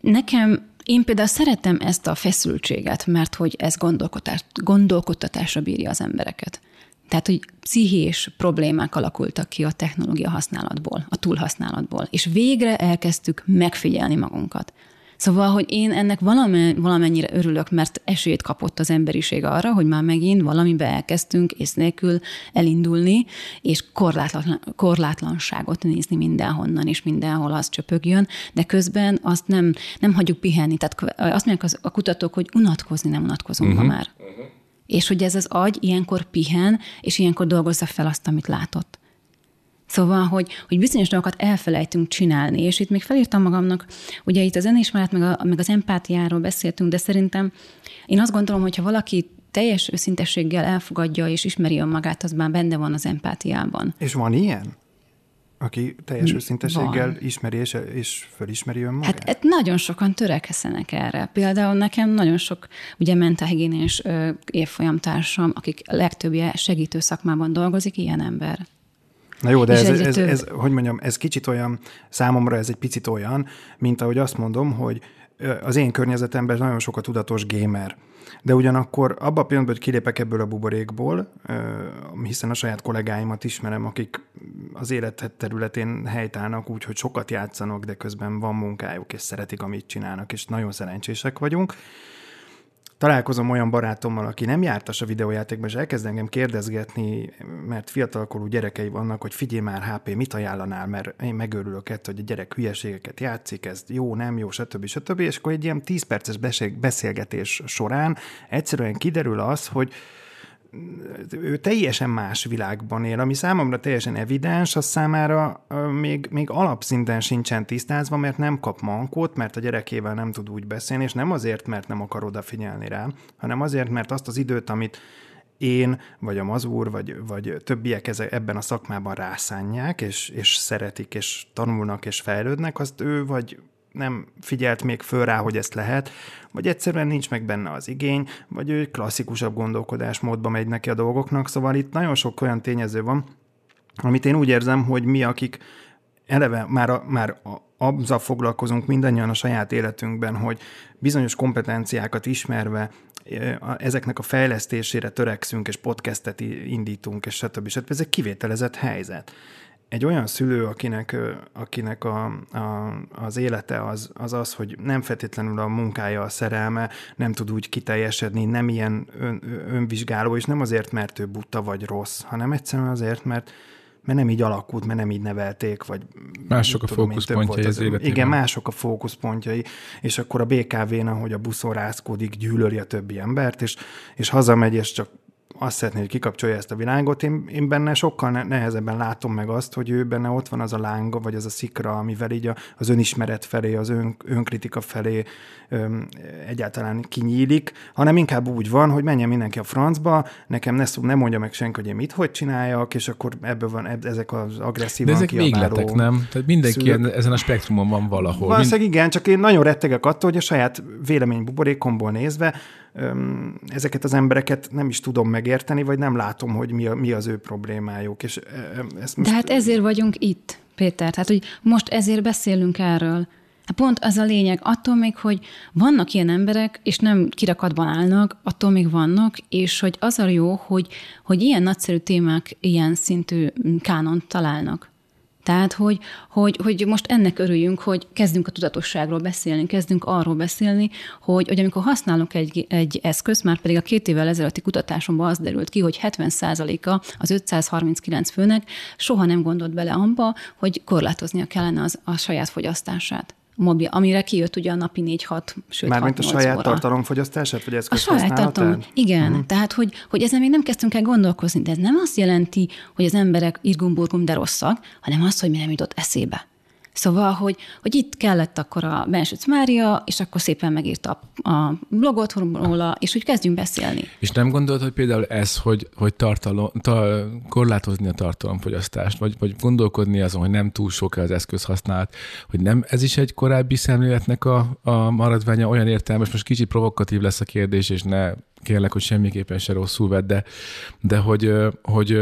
nekem én például szeretem ezt a feszültséget, mert hogy ez gondolkodás, gondolkodtatásra bírja az embereket. Tehát, hogy pszichés problémák alakultak ki a technológia használatból, a túlhasználatból, és végre elkezdtük megfigyelni magunkat. Szóval, hogy én ennek valamennyire örülök, mert esélyt kapott az emberiség arra, hogy már megint valamibe elkezdtünk ész nélkül elindulni, és korlátlan, korlátlanságot nézni mindenhonnan, és mindenhol az csöpögjön, de közben azt nem, nem hagyjuk pihenni. Tehát azt mondják az, a kutatók, hogy unatkozni nem unatkozunk uh-huh. ma már. Uh-huh. És hogy ez az agy ilyenkor pihen, és ilyenkor dolgozza fel azt, amit látott. Szóval, hogy, hogy bizonyos dolgokat elfelejtünk csinálni, és itt még felírtam magamnak, ugye itt az önismeret, meg, a, meg az empátiáról beszéltünk, de szerintem én azt gondolom, hogy ha valaki teljes őszintességgel elfogadja és ismeri önmagát, az már benne van az empátiában. És van ilyen? Aki teljes őszintességgel van. ismeri és, és fölismeri önmagát? Hát, hát nagyon sokan törekszenek erre. Például nekem nagyon sok ugye mentálhigiénés évfolyamtársam, akik legtöbbje segítő szakmában dolgozik, ilyen ember. Na jó, de ez, ez, ez, ez, hogy mondjam, ez kicsit olyan, számomra ez egy picit olyan, mint ahogy azt mondom, hogy az én környezetemben nagyon sok a tudatos gamer. De ugyanakkor abban a pillanatban, hogy kilépek ebből a buborékból, hiszen a saját kollégáimat ismerem, akik az élet területén helytállnak úgy, hogy sokat játszanak, de közben van munkájuk, és szeretik, amit csinálnak, és nagyon szerencsések vagyunk, találkozom olyan barátommal, aki nem jártas a videójátékban, és elkezd engem kérdezgetni, mert fiatalkorú gyerekei vannak, hogy figyelj már, HP, mit ajánlanál, mert én megőrülök ettől, hogy a gyerek hülyeségeket játszik, ez jó, nem jó, stb. stb. És akkor egy ilyen 10 perces beszélgetés során egyszerűen kiderül az, hogy ő teljesen más világban él, ami számomra teljesen evidens, az számára még, még alapszinten sincsen tisztázva, mert nem kap mankót, mert a gyerekével nem tud úgy beszélni, és nem azért, mert nem akar odafigyelni rá, hanem azért, mert azt az időt, amit én, vagy a mazúr, vagy, vagy többiek ebben a szakmában rászánják, és, és szeretik, és tanulnak, és fejlődnek, azt ő vagy nem figyelt még föl rá, hogy ezt lehet, vagy egyszerűen nincs meg benne az igény, vagy ő klasszikusabb gondolkodásmódba megy neki a dolgoknak, szóval itt nagyon sok olyan tényező van, amit én úgy érzem, hogy mi, akik eleve már, a, már azzal foglalkozunk mindannyian a saját életünkben, hogy bizonyos kompetenciákat ismerve ezeknek a fejlesztésére törekszünk, és podcastet indítunk, és stb. stb. Ez egy kivételezett helyzet egy olyan szülő, akinek, akinek a, a, az élete az, az az, hogy nem feltétlenül a munkája a szerelme, nem tud úgy kiteljesedni, nem ilyen ön, önvizsgáló, és nem azért, mert ő buta vagy rossz, hanem egyszerűen azért, mert mert nem így alakult, mert nem így nevelték, vagy mások a fókuszpontjai az életében. Igen, mások a fókuszpontjai, és akkor a BKV-n, ahogy a buszon rázkodik, gyűlöli a többi embert, és, és hazamegy, és csak azt szeretné, hogy kikapcsolja ezt a világot. Én, én benne sokkal nehezebben látom meg azt, hogy ő benne ott van az a lánga, vagy az a szikra, amivel így az önismeret felé, az ön, önkritika felé öm, egyáltalán kinyílik, hanem inkább úgy van, hogy menjen mindenki a francba, nekem ne, szó, ne mondja meg senki, hogy én mit, hogy csináljak, és akkor ebből van ebb, ezek az agresszív. De ezek végletek, nem? Tehát mindenki szülők. ezen a spektrumon van valahol. Valószínűleg igen, csak én nagyon rettegek attól, hogy a saját véleménybuborékomból nézve ezeket az embereket nem is tudom megérteni, vagy nem látom, hogy mi, a, mi az ő problémájuk. És ezt most... De hát ezért vagyunk itt, Péter. Tehát, hogy most ezért beszélünk erről. Hát pont az a lényeg, attól még, hogy vannak ilyen emberek, és nem kirakatban állnak, attól még vannak, és hogy az a jó, hogy, hogy ilyen nagyszerű témák ilyen szintű kánon találnak. Tehát, hogy, hogy, hogy most ennek örüljünk, hogy kezdünk a tudatosságról beszélni, kezdünk arról beszélni, hogy, hogy amikor használunk egy, egy eszközt, már pedig a két évvel ezelőtti kutatásomban az derült ki, hogy 70%-a az 539 főnek soha nem gondolt bele abba, hogy korlátoznia kellene az, a saját fogyasztását mobil, amire kijött ugye a napi 4-6, sőt Mármint a saját óra. tartalomfogyasztását, vagy A saját tartalom, igen. Uh-huh. Tehát, hogy, hogy ezen még nem kezdtünk el gondolkozni, de ez nem azt jelenti, hogy az emberek irgumburgum, de rosszak, hanem azt, hogy mi nem jutott eszébe. Szóval, hogy, hogy itt kellett akkor a Bensőc Mária, és akkor szépen megírta a, blogot róla, és úgy kezdjünk beszélni. És nem gondolod, hogy például ez, hogy, hogy tartalom, ta, korlátozni a tartalomfogyasztást, vagy, vagy gondolkodni azon, hogy nem túl sok az eszközhasználat, hogy nem ez is egy korábbi szemléletnek a, a maradványa olyan értelmes, most kicsit provokatív lesz a kérdés, és ne kérlek, hogy semmiképpen se rosszul vedd, de, de hogy, hogy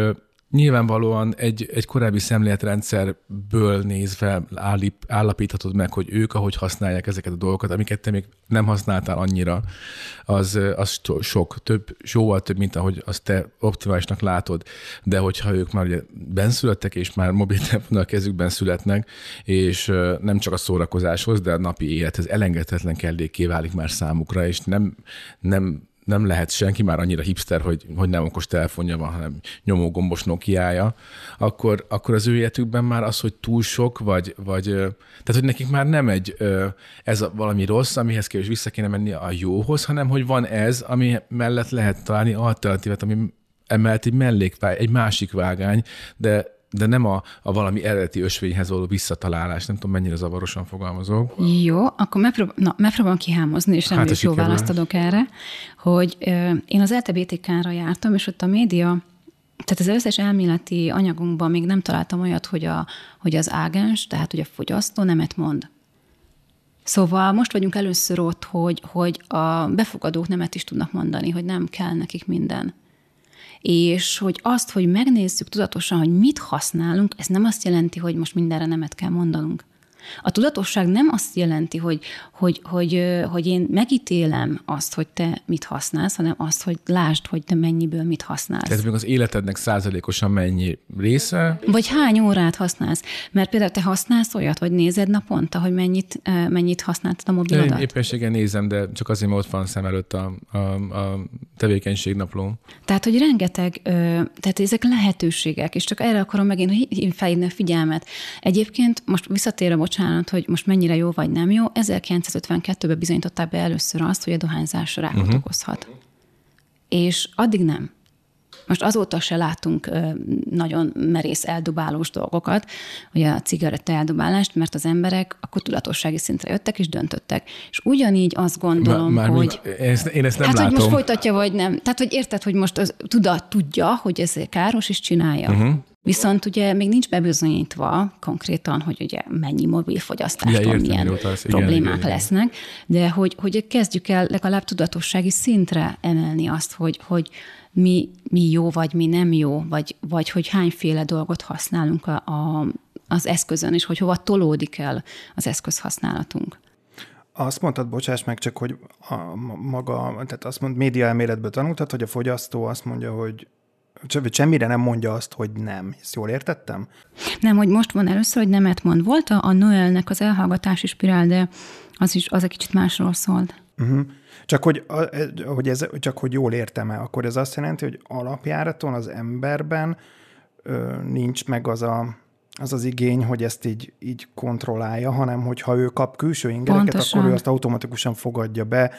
nyilvánvalóan egy, egy korábbi szemléletrendszerből nézve állip, állapíthatod meg, hogy ők, ahogy használják ezeket a dolgokat, amiket te még nem használtál annyira, az, az sok, több, jóval több, mint ahogy azt te optimálisnak látod. De hogyha ők már ugye benszülettek, és már mobiltelefonnal kezükben születnek, és nem csak a szórakozáshoz, de a napi élethez elengedhetetlen kelléké válik már számukra, és nem, nem nem lehet senki már annyira hipster, hogy, hogy nem okos telefonja van, hanem nyomógombos Nokia-ja, akkor, akkor az ő életükben már az, hogy túl sok, vagy, vagy tehát, hogy nekik már nem egy ez a, valami rossz, amihez kell, vissza kéne menni a jóhoz, hanem hogy van ez, ami mellett lehet találni alternatívát, ami emellett egy mellékvágy, egy másik vágány, de de nem a, a valami eredeti ösvényhez való visszatalálás. Nem tudom, mennyire zavarosan fogalmazok. Jó, akkor megprób- na, megpróbálom kihámozni, és reméljük hát, jó választ adok erre, hogy ö, én az LTBTK-ra jártam, és ott a média tehát az összes elméleti anyagunkban még nem találtam olyat, hogy, a, hogy az ágens, tehát hogy a fogyasztó nemet mond. Szóval most vagyunk először ott, hogy, hogy a befogadók nemet is tudnak mondani, hogy nem kell nekik minden és hogy azt, hogy megnézzük tudatosan, hogy mit használunk, ez nem azt jelenti, hogy most mindenre nemet kell mondanunk. A tudatosság nem azt jelenti, hogy, hogy, hogy, hogy én megítélem azt, hogy te mit használsz, hanem azt, hogy lásd, hogy te mennyiből mit használsz. Tehát még az életednek százalékosan mennyi része? Vagy hány órát használsz? Mert például te használsz olyat, vagy nézed naponta, hogy mennyit, mennyit használtad a mobilodat? Én éppenséggel nézem, de csak azért, mert ott van szem előtt a, a, a tevékenységnapló. Tehát, hogy rengeteg, tehát ezek lehetőségek, és csak erre akarom megint felhívni a figyelmet. Egyébként most visszatérve, bocsánat, hogy most mennyire jó vagy nem jó, 1952-ben bizonyították be először azt, hogy a dohányzás rákot uh-huh. okozhat. És addig nem. Most azóta se látunk nagyon merész eldobálós dolgokat, ugye a cigaretta eldobálást, mert az emberek a tudatossági szintre jöttek és döntöttek. És ugyanígy azt gondolom, már, hogy... Ezt, én ezt nem hát, látom. hogy most folytatja, vagy nem. Tehát, hogy érted, hogy most az tudat tudja, hogy ez káros, és csinálja. Uh-huh. Viszont ugye még nincs bebizonyítva konkrétan, hogy ugye mennyi mobilfogyasztástól milyen az, problémák igen, igen. lesznek, de hogy, hogy kezdjük el legalább tudatossági szintre emelni azt, hogy, hogy mi, mi jó, vagy mi nem jó, vagy, vagy hogy hányféle dolgot használunk a, a, az eszközön, és hogy hova tolódik el az eszközhasználatunk. Azt mondtad, bocsáss meg, csak hogy a maga, tehát azt mond, média elméletből tanultad, hogy a fogyasztó azt mondja, hogy semmire nem mondja azt, hogy nem. Ezt jól értettem? Nem, hogy most van először, hogy nemet mond. Volt a, a Noelnek az elhallgatási spirál, de az is az egy kicsit másról szólt. Uh-huh. Csak hogy, hogy ez, csak hogy jól értem-e, akkor ez azt jelenti, hogy alapjáraton az emberben ö, nincs meg az a az az igény, hogy ezt így, így kontrollálja, hanem hogyha ő kap külső ingereket, Pontosan. akkor ő azt automatikusan fogadja be,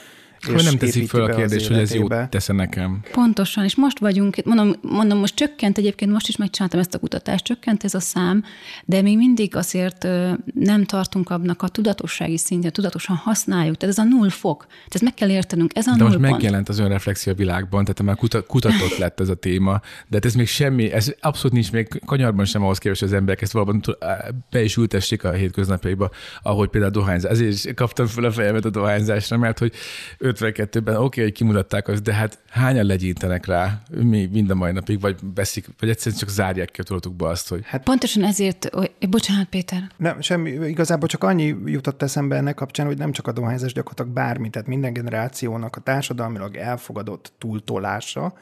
és nem teszik fel a kérdést, hogy ez jó tesz nekem. Pontosan, és most vagyunk, mondom, mondom, most csökkent egyébként, most is megcsináltam ezt a kutatást, csökkent ez a szám, de még mindig azért nem tartunk abnak a tudatossági szintje, tudatosan használjuk. Tehát ez a null fok. Tehát ezt meg kell értenünk, ez a de null most pont. megjelent az önreflexia a világban, tehát már kutatott lett ez a téma, de hát ez még semmi, ez abszolút nincs még kanyarban sem ahhoz képest, hogy az emberek ezt valóban be is ültessék a hétköznapjaiba, ahogy például a dohányzás. Ezért is kaptam fel a fejemet a dohányzásra, mert hogy 52-ben oké, okay, hogy kimutatták azt, de hát hányan legyintenek rá mi mind a mai napig, vagy beszik, vagy egyszerűen csak zárják ki a tudatukba azt, hogy... Hát pontosan ezért, hogy, bocsánat Péter. Nem, semmi, igazából csak annyi jutott eszembe ennek kapcsán, hogy nem csak a dohányzás, gyakorlatilag bármi, tehát minden generációnak a társadalmilag elfogadott túltolása,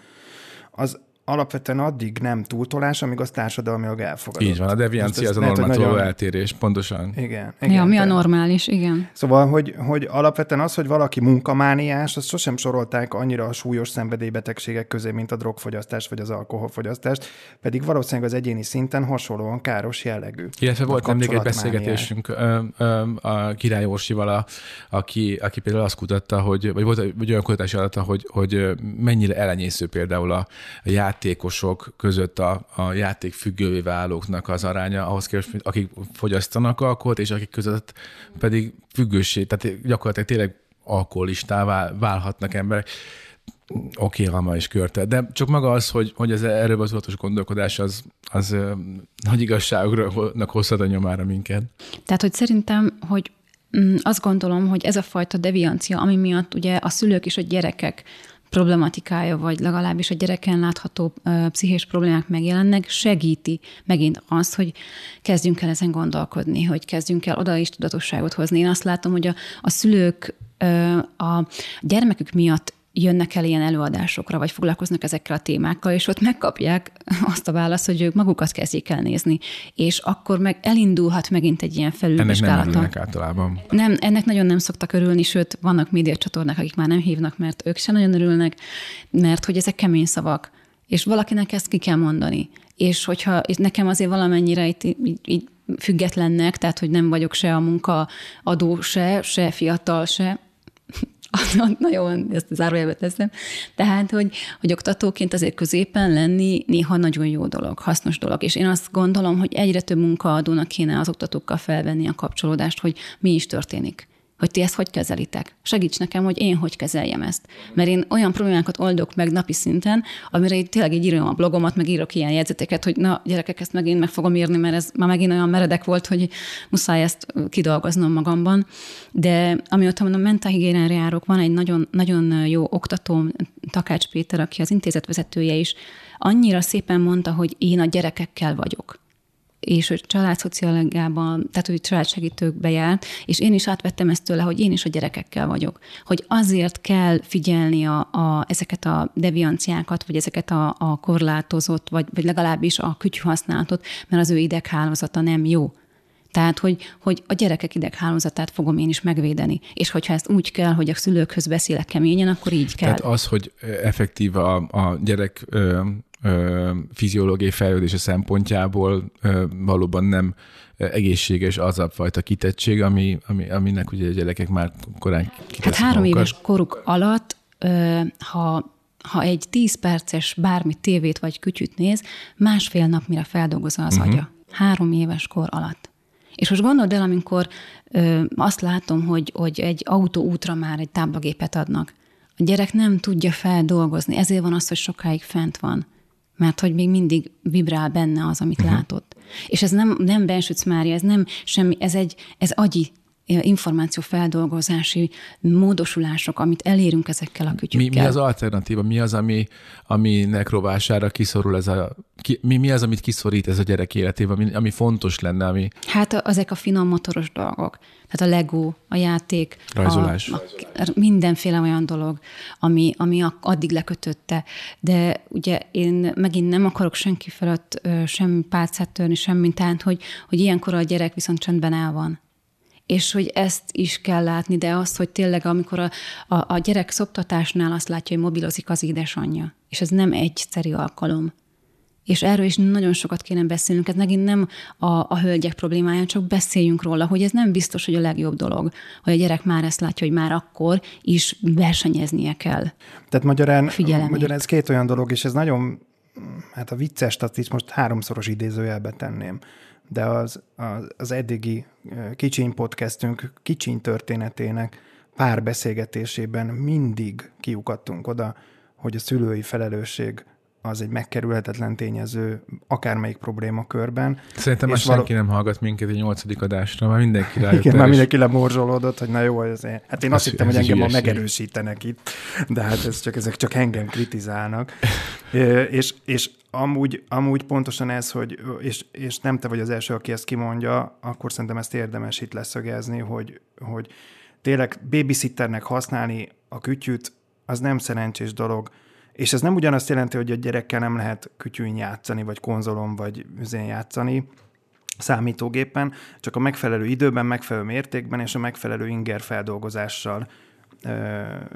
az alapvetően addig nem túltolás, amíg az társadalmilag elfogadott. Így van, a deviancia az a normától nagyon... eltérés, pontosan. Igen. igen ja, mi a normális, igen. Szóval, hogy, hogy alapvetően az, hogy valaki munkamániás, azt sosem sorolták annyira a súlyos szenvedélybetegségek közé, mint a drogfogyasztás vagy az alkoholfogyasztást, pedig valószínűleg az egyéni szinten hasonlóan káros jellegű. Illetve volt nemrég egy beszélgetésünk ö, ö, a Király Orsival, a, aki, aki például azt kutatta, hogy, vagy volt vagy olyan kutatás adata, hogy, hogy mennyire elenyésző például a, a játékosok között a, a játék függővé válóknak az aránya ahhoz képest, akik fogyasztanak alkoholt, és akik között pedig függőség, tehát gyakorlatilag tényleg alkoholistá válhatnak emberek. Oké, okay, Rama is körte, de csak maga az, hogy, hogy ez erről az tudatos gondolkodás, az, az nagy igazságoknak hozhat a nyomára minket. Tehát, hogy szerintem, hogy mm, azt gondolom, hogy ez a fajta deviancia, ami miatt ugye a szülők és a gyerekek problematikája, vagy legalábbis a gyereken látható pszichés problémák megjelennek, segíti megint azt, hogy kezdjünk el ezen gondolkodni, hogy kezdjünk el oda is tudatosságot hozni. Én azt látom, hogy a, a szülők a gyermekük miatt jönnek el ilyen előadásokra, vagy foglalkoznak ezekkel a témákkal, és ott megkapják azt a választ, hogy ők magukat kezdjék el nézni. És akkor meg elindulhat megint egy ilyen felülvizsgálata. Ennek nem általában. Nem, ennek nagyon nem szoktak örülni, sőt, vannak médiacsatornák, akik már nem hívnak, mert ők sem nagyon örülnek, mert hogy ezek kemény szavak. És valakinek ezt ki kell mondani. És hogyha és nekem azért valamennyire itt, így, így függetlennek, tehát hogy nem vagyok se a munkaadó, se, se fiatal, se, <laughs> nagyon, ezt zárójelbe teszem. Tehát, hogy, hogy oktatóként azért középen lenni néha nagyon jó dolog, hasznos dolog. És én azt gondolom, hogy egyre több munkaadónak kéne az oktatókkal felvenni a kapcsolódást, hogy mi is történik hogy ti ezt hogy kezelitek. Segíts nekem, hogy én hogy kezeljem ezt. Mert én olyan problémákat oldok meg napi szinten, amire én tényleg így írom a blogomat, meg írok ilyen jegyzeteket, hogy na, gyerekek, ezt megint meg fogom írni, mert ez már megint olyan meredek volt, hogy muszáj ezt kidolgoznom magamban. De amióta mondom, mentálhigiénára járok, van egy nagyon, nagyon jó oktató, Takács Péter, aki az intézet vezetője is, annyira szépen mondta, hogy én a gyerekekkel vagyok és hogy családszociológiában, tehát hogy családsegítőkbe járt, és én is átvettem ezt tőle, hogy én is a gyerekekkel vagyok. Hogy azért kell figyelni a, a, ezeket a devianciákat, vagy ezeket a, a korlátozott, vagy, vagy legalábbis a kütyű használatot, mert az ő ideghálózata nem jó. Tehát, hogy, hogy a gyerekek ideghálózatát fogom én is megvédeni. És hogyha ezt úgy kell, hogy a szülőkhöz beszélek keményen, akkor így kell. Tehát az, hogy effektív a, a gyerek fiziológiai fejlődése szempontjából valóban nem egészséges az a fajta kitettség, ami, ami, aminek ugye a gyerekek már korán kiteszik Hát három magukat. éves koruk alatt, ha ha egy tíz perces bármi tévét vagy kütyüt néz, másfél nap mire feldolgozza az uh-huh. agya. Három éves kor alatt. És most gondold el, amikor ö, azt látom, hogy, hogy egy autóútra már egy táblagépet adnak. A gyerek nem tudja feldolgozni, ezért van az, hogy sokáig fent van. Mert hogy még mindig vibrál benne az, amit uh-huh. látott. És ez nem, nem Bensüc Mária, ez nem semmi, ez egy, ez agyi információfeldolgozási módosulások, amit elérünk ezekkel a kütyükkel. Mi, mi az alternatíva? Mi az, ami, aminek rovására kiszorul ez a... Ki, mi, mi az, amit kiszorít ez a gyerek életében, ami, ami fontos lenne? Ami... Hát ezek a finom motoros dolgok. Tehát a Lego, a játék, Rajzolás. A, a, mindenféle olyan dolog, ami, ami addig lekötötte. De ugye én megint nem akarok senki felett semmi pálcát törni, semmi tehát, hogy, hogy ilyenkor a gyerek viszont csendben el van és hogy ezt is kell látni, de azt, hogy tényleg amikor a, a, a gyerek szoptatásnál azt látja, hogy mobilozik az édesanyja, és ez nem egyszerű alkalom. És erről is nagyon sokat kéne beszélnünk. Ez megint nem a, a hölgyek problémája, csak beszéljünk róla, hogy ez nem biztos, hogy a legjobb dolog, hogy a gyerek már ezt látja, hogy már akkor is versenyeznie kell. Tehát magyarán, magyarán ez két olyan dolog, és ez nagyon, hát a vicces, tehát itt most háromszoros idézőjelbe tenném de az, az, eddigi kicsiny podcastünk kicsiny történetének pár beszélgetésében mindig kiukadtunk oda, hogy a szülői felelősség az egy megkerülhetetlen tényező akármelyik problémakörben. Szerintem már való... senki nem hallgat minket egy nyolcadik adásra, már mindenki rájött Igen, már mindenki lemorzsolódott, hogy na jó, ez én. Hát én azt, azt hittem, hogy engem ma megerősítenek itt, de hát ez csak, ezek csak engem kritizálnak. <laughs> és, és amúgy, amúgy pontosan ez, hogy, és, és nem te vagy az első, aki ezt kimondja, akkor szerintem ezt érdemes itt leszögezni, hogy, hogy tényleg babysitternek használni a kütyüt, az nem szerencsés dolog, és ez nem ugyanazt jelenti, hogy a gyerekkel nem lehet kütyűn játszani, vagy konzolon, vagy üzén játszani, számítógépen, csak a megfelelő időben, megfelelő mértékben és a megfelelő inger feldolgozással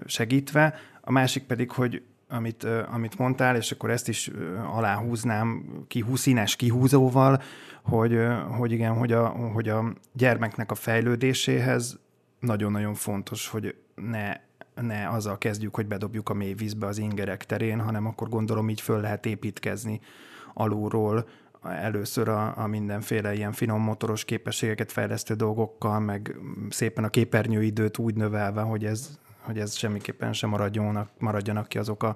segítve. A másik pedig, hogy amit, amit mondtál, és akkor ezt is aláhúznám kihú, színes kihúzóval, hogy, hogy igen, hogy a, hogy a gyermeknek a fejlődéséhez nagyon-nagyon fontos, hogy ne ne azzal kezdjük, hogy bedobjuk a mély vízbe az ingerek terén, hanem akkor gondolom így föl lehet építkezni alulról, először a, a mindenféle ilyen finom motoros képességeket fejlesztő dolgokkal, meg szépen a képernyőidőt úgy növelve, hogy ez, hogy ez semmiképpen sem maradjanak, maradjanak ki azok a,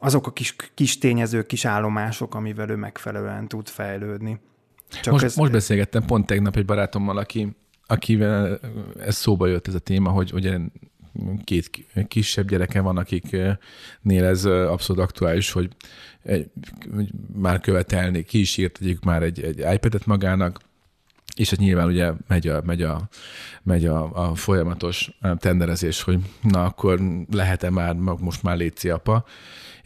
azok a kis, kis tényezők, kis állomások, amivel ő megfelelően tud fejlődni. Csak most, ez, most beszélgettem pont tegnap egy barátommal, aki, akivel ez szóba jött ez a téma, hogy ugye két kisebb gyereke van, akiknél ez abszolút aktuális, hogy, már követelni, ki is írt egyik már egy, egy iPad-et magának, és hát nyilván ugye megy a, megy a, megy a, a folyamatos tenderezés, hogy na akkor lehet-e már, most már létszi apa,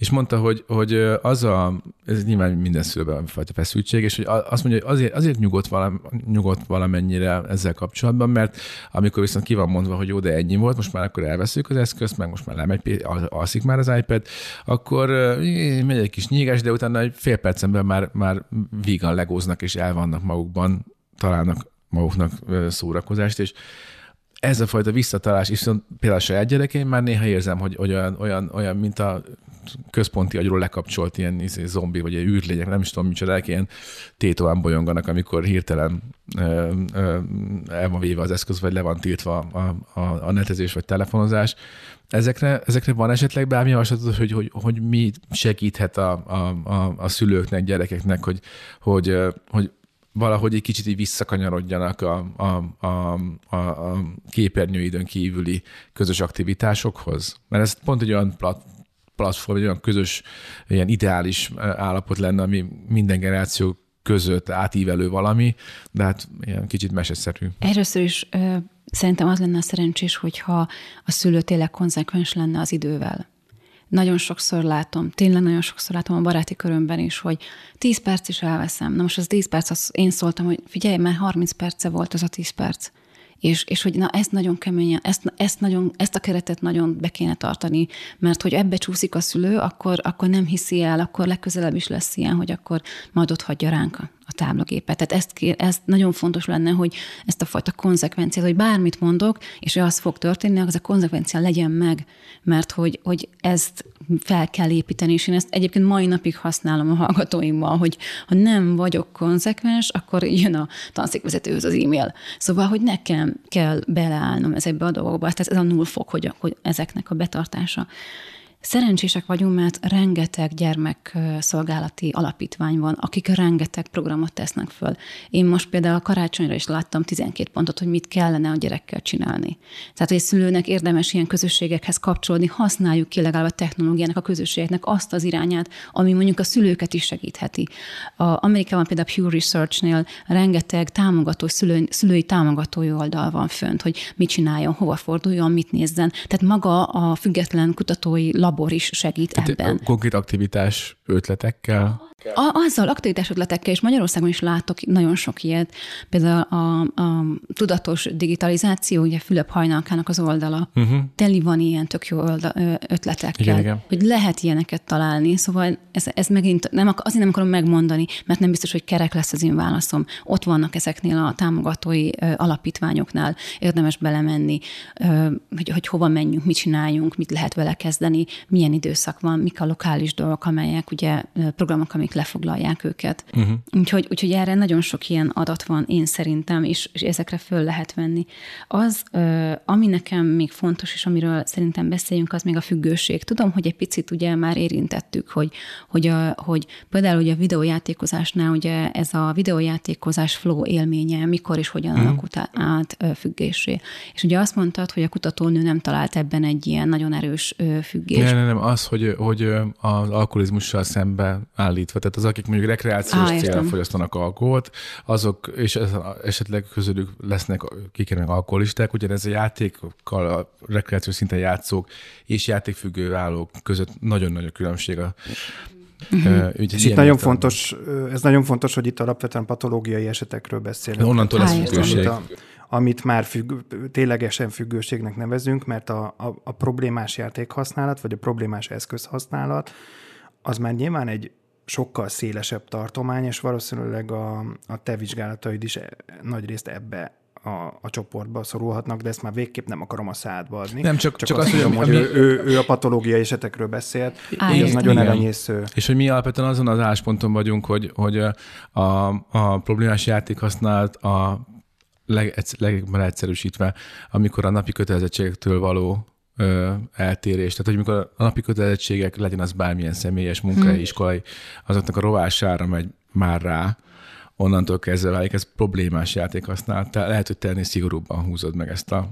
és mondta, hogy, hogy az a, ez nyilván minden szülőben fajta feszültség, és hogy azt mondja, hogy azért, azért nyugodt, valam, nyugodt valamennyire ezzel kapcsolatban, mert amikor viszont ki van mondva, hogy jó, de ennyi volt, most már akkor elveszük az eszközt, meg most már lemegy, alszik már az iPad, akkor megy egy kis nyígás, de utána egy fél percen már, már vígan legóznak, és elvannak magukban, találnak maguknak szórakozást, és ez a fajta visszatalálás, és például a saját gyerekeim már néha érzem, hogy olyan, olyan, olyan mint a központi agyról lekapcsolt ilyen izé, zombi, vagy egy űrlények, nem is tudom micsoda, ilyen tétován bolyonganak, amikor hirtelen ö, ö, el van véve az eszköz, vagy le van tiltva a, a, a netezés, vagy telefonozás. Ezekre, ezekre van esetleg bármi javaslatod, hogy, hogy, hogy mi segíthet a, a, a, a szülőknek, gyerekeknek, hogy, hogy, hogy valahogy egy kicsit így visszakanyarodjanak a, a, a, a, a képernyőidőn kívüli közös aktivitásokhoz? Mert ez pont egy olyan plat, platform, egy olyan közös, ilyen ideális állapot lenne, ami minden generáció között átívelő valami, de hát ilyen kicsit meseszerű. Először is ö, szerintem az lenne a szerencsés, hogyha a szülő tényleg konzekvens lenne az idővel. Nagyon sokszor látom, tényleg nagyon sokszor látom a baráti körömben is, hogy 10 perc is elveszem. Na most az 10 perc, az én szóltam, hogy figyelj, már 30 perce volt az a 10 perc és, és hogy na ezt nagyon keményen, ezt, ezt, nagyon, ezt a keretet nagyon be kéne tartani, mert hogy ebbe csúszik a szülő, akkor, akkor nem hiszi el, akkor legközelebb is lesz ilyen, hogy akkor majd ott hagyja ránk a, táblagépet. Tehát ezt, ezt nagyon fontos lenne, hogy ezt a fajta konzekvenciát, hogy bármit mondok, és az fog történni, az a konzekvencia legyen meg, mert hogy, hogy ezt fel kell építeni, és én ezt egyébként mai napig használom a hallgatóimmal, hogy ha nem vagyok konzekvens, akkor jön a tanszékvezetőhöz az e-mail. Szóval, hogy nekem kell beleállnom ezekbe a dolgokba, tehát ez a null fok, hogy, hogy ezeknek a betartása. Szerencsések vagyunk, mert rengeteg gyermekszolgálati alapítvány van, akik rengeteg programot tesznek föl. Én most például a karácsonyra is láttam 12 pontot, hogy mit kellene a gyerekkel csinálni. Tehát, hogy a szülőnek érdemes ilyen közösségekhez kapcsolódni, használjuk ki legalább a technológiának, a közösségeknek azt az irányát, ami mondjuk a szülőket is segítheti. A Amerikában például a Pew Research-nél rengeteg támogató, szülő, szülői támogatói oldal van fönt, hogy mit csináljon, hova forduljon, mit nézzen. Tehát maga a független kutatói lab labor is segít Tehát ebben. Konkrét aktivitás ötletekkel? A, azzal aktivitás ötletekkel, és Magyarországon is látok nagyon sok ilyet. Például a, a tudatos digitalizáció, ugye Fülöp Hajnalkának az oldala, uh-huh. teli van ilyen tök jó olda, ötletekkel, igen, igen. hogy lehet ilyeneket találni. Szóval ez, ez megint nem, azért nem akarom megmondani, mert nem biztos, hogy kerek lesz az én válaszom. Ott vannak ezeknél a támogatói alapítványoknál, érdemes belemenni, hogy, hogy hova menjünk, mit csináljunk, mit lehet vele kezdeni, milyen időszak van, mik a lokális dolgok, amelyek ugye ugye programok, amik lefoglalják őket. Uh-huh. Úgyhogy, úgyhogy erre nagyon sok ilyen adat van, én szerintem, és, és ezekre föl lehet venni. Az, ami nekem még fontos, és amiről szerintem beszéljünk, az még a függőség. Tudom, hogy egy picit ugye már érintettük, hogy, hogy, a, hogy például ugye a videójátékozásnál ugye ez a videójátékozás flow élménye, mikor és hogyan uh-huh. alakult át függésé. És ugye azt mondtad, hogy a kutatónő nem talált ebben egy ilyen nagyon erős függést. Nem, nem, nem, az, hogy, hogy az alkoholizmussal szembe állítva, tehát az, akik mondjuk rekreációs ah, célra fogyasztanak alkoholt, azok, és esetleg közülük lesznek kikerülnek alkoholisták, ugyanez a játékkal, a rekreációs szinten játszók és játékfüggő állók között nagyon nagy a különbség a Uh-huh. Ügy, és itt nagyon fontos, ez nagyon fontos, hogy itt alapvetően patológiai esetekről beszélünk. Onnantól lesz függőség. A, amit már függ, ténylegesen függőségnek nevezünk, mert a, a, a problémás játékhasználat, vagy a problémás eszközhasználat, az már nyilván egy sokkal szélesebb tartomány, és valószínűleg a, a te vizsgálataid is nagy részt ebbe a, a csoportba szorulhatnak, de ezt már végképp nem akarom a szádba adni. Nem, csak, csak, csak azt, mondom, hogy, hogy ő, ő, ő a patológiai esetekről beszélt, így az nagyon elenyésző. És hogy mi alapvetően azon az állásponton vagyunk, hogy, hogy a, a problémás játék használt a leg, legjobban egyszerűsítve, amikor a napi kötelezettségektől való ö, eltérés. Tehát, hogy mikor a napi kötelezettségek, legyen az bármilyen személyes, munkai, hmm. iskolai, azoknak a rovására megy már rá, onnantól kezdve válik ez problémás játék használat. Tehát lehet, hogy te szigorúbban húzod meg ezt a,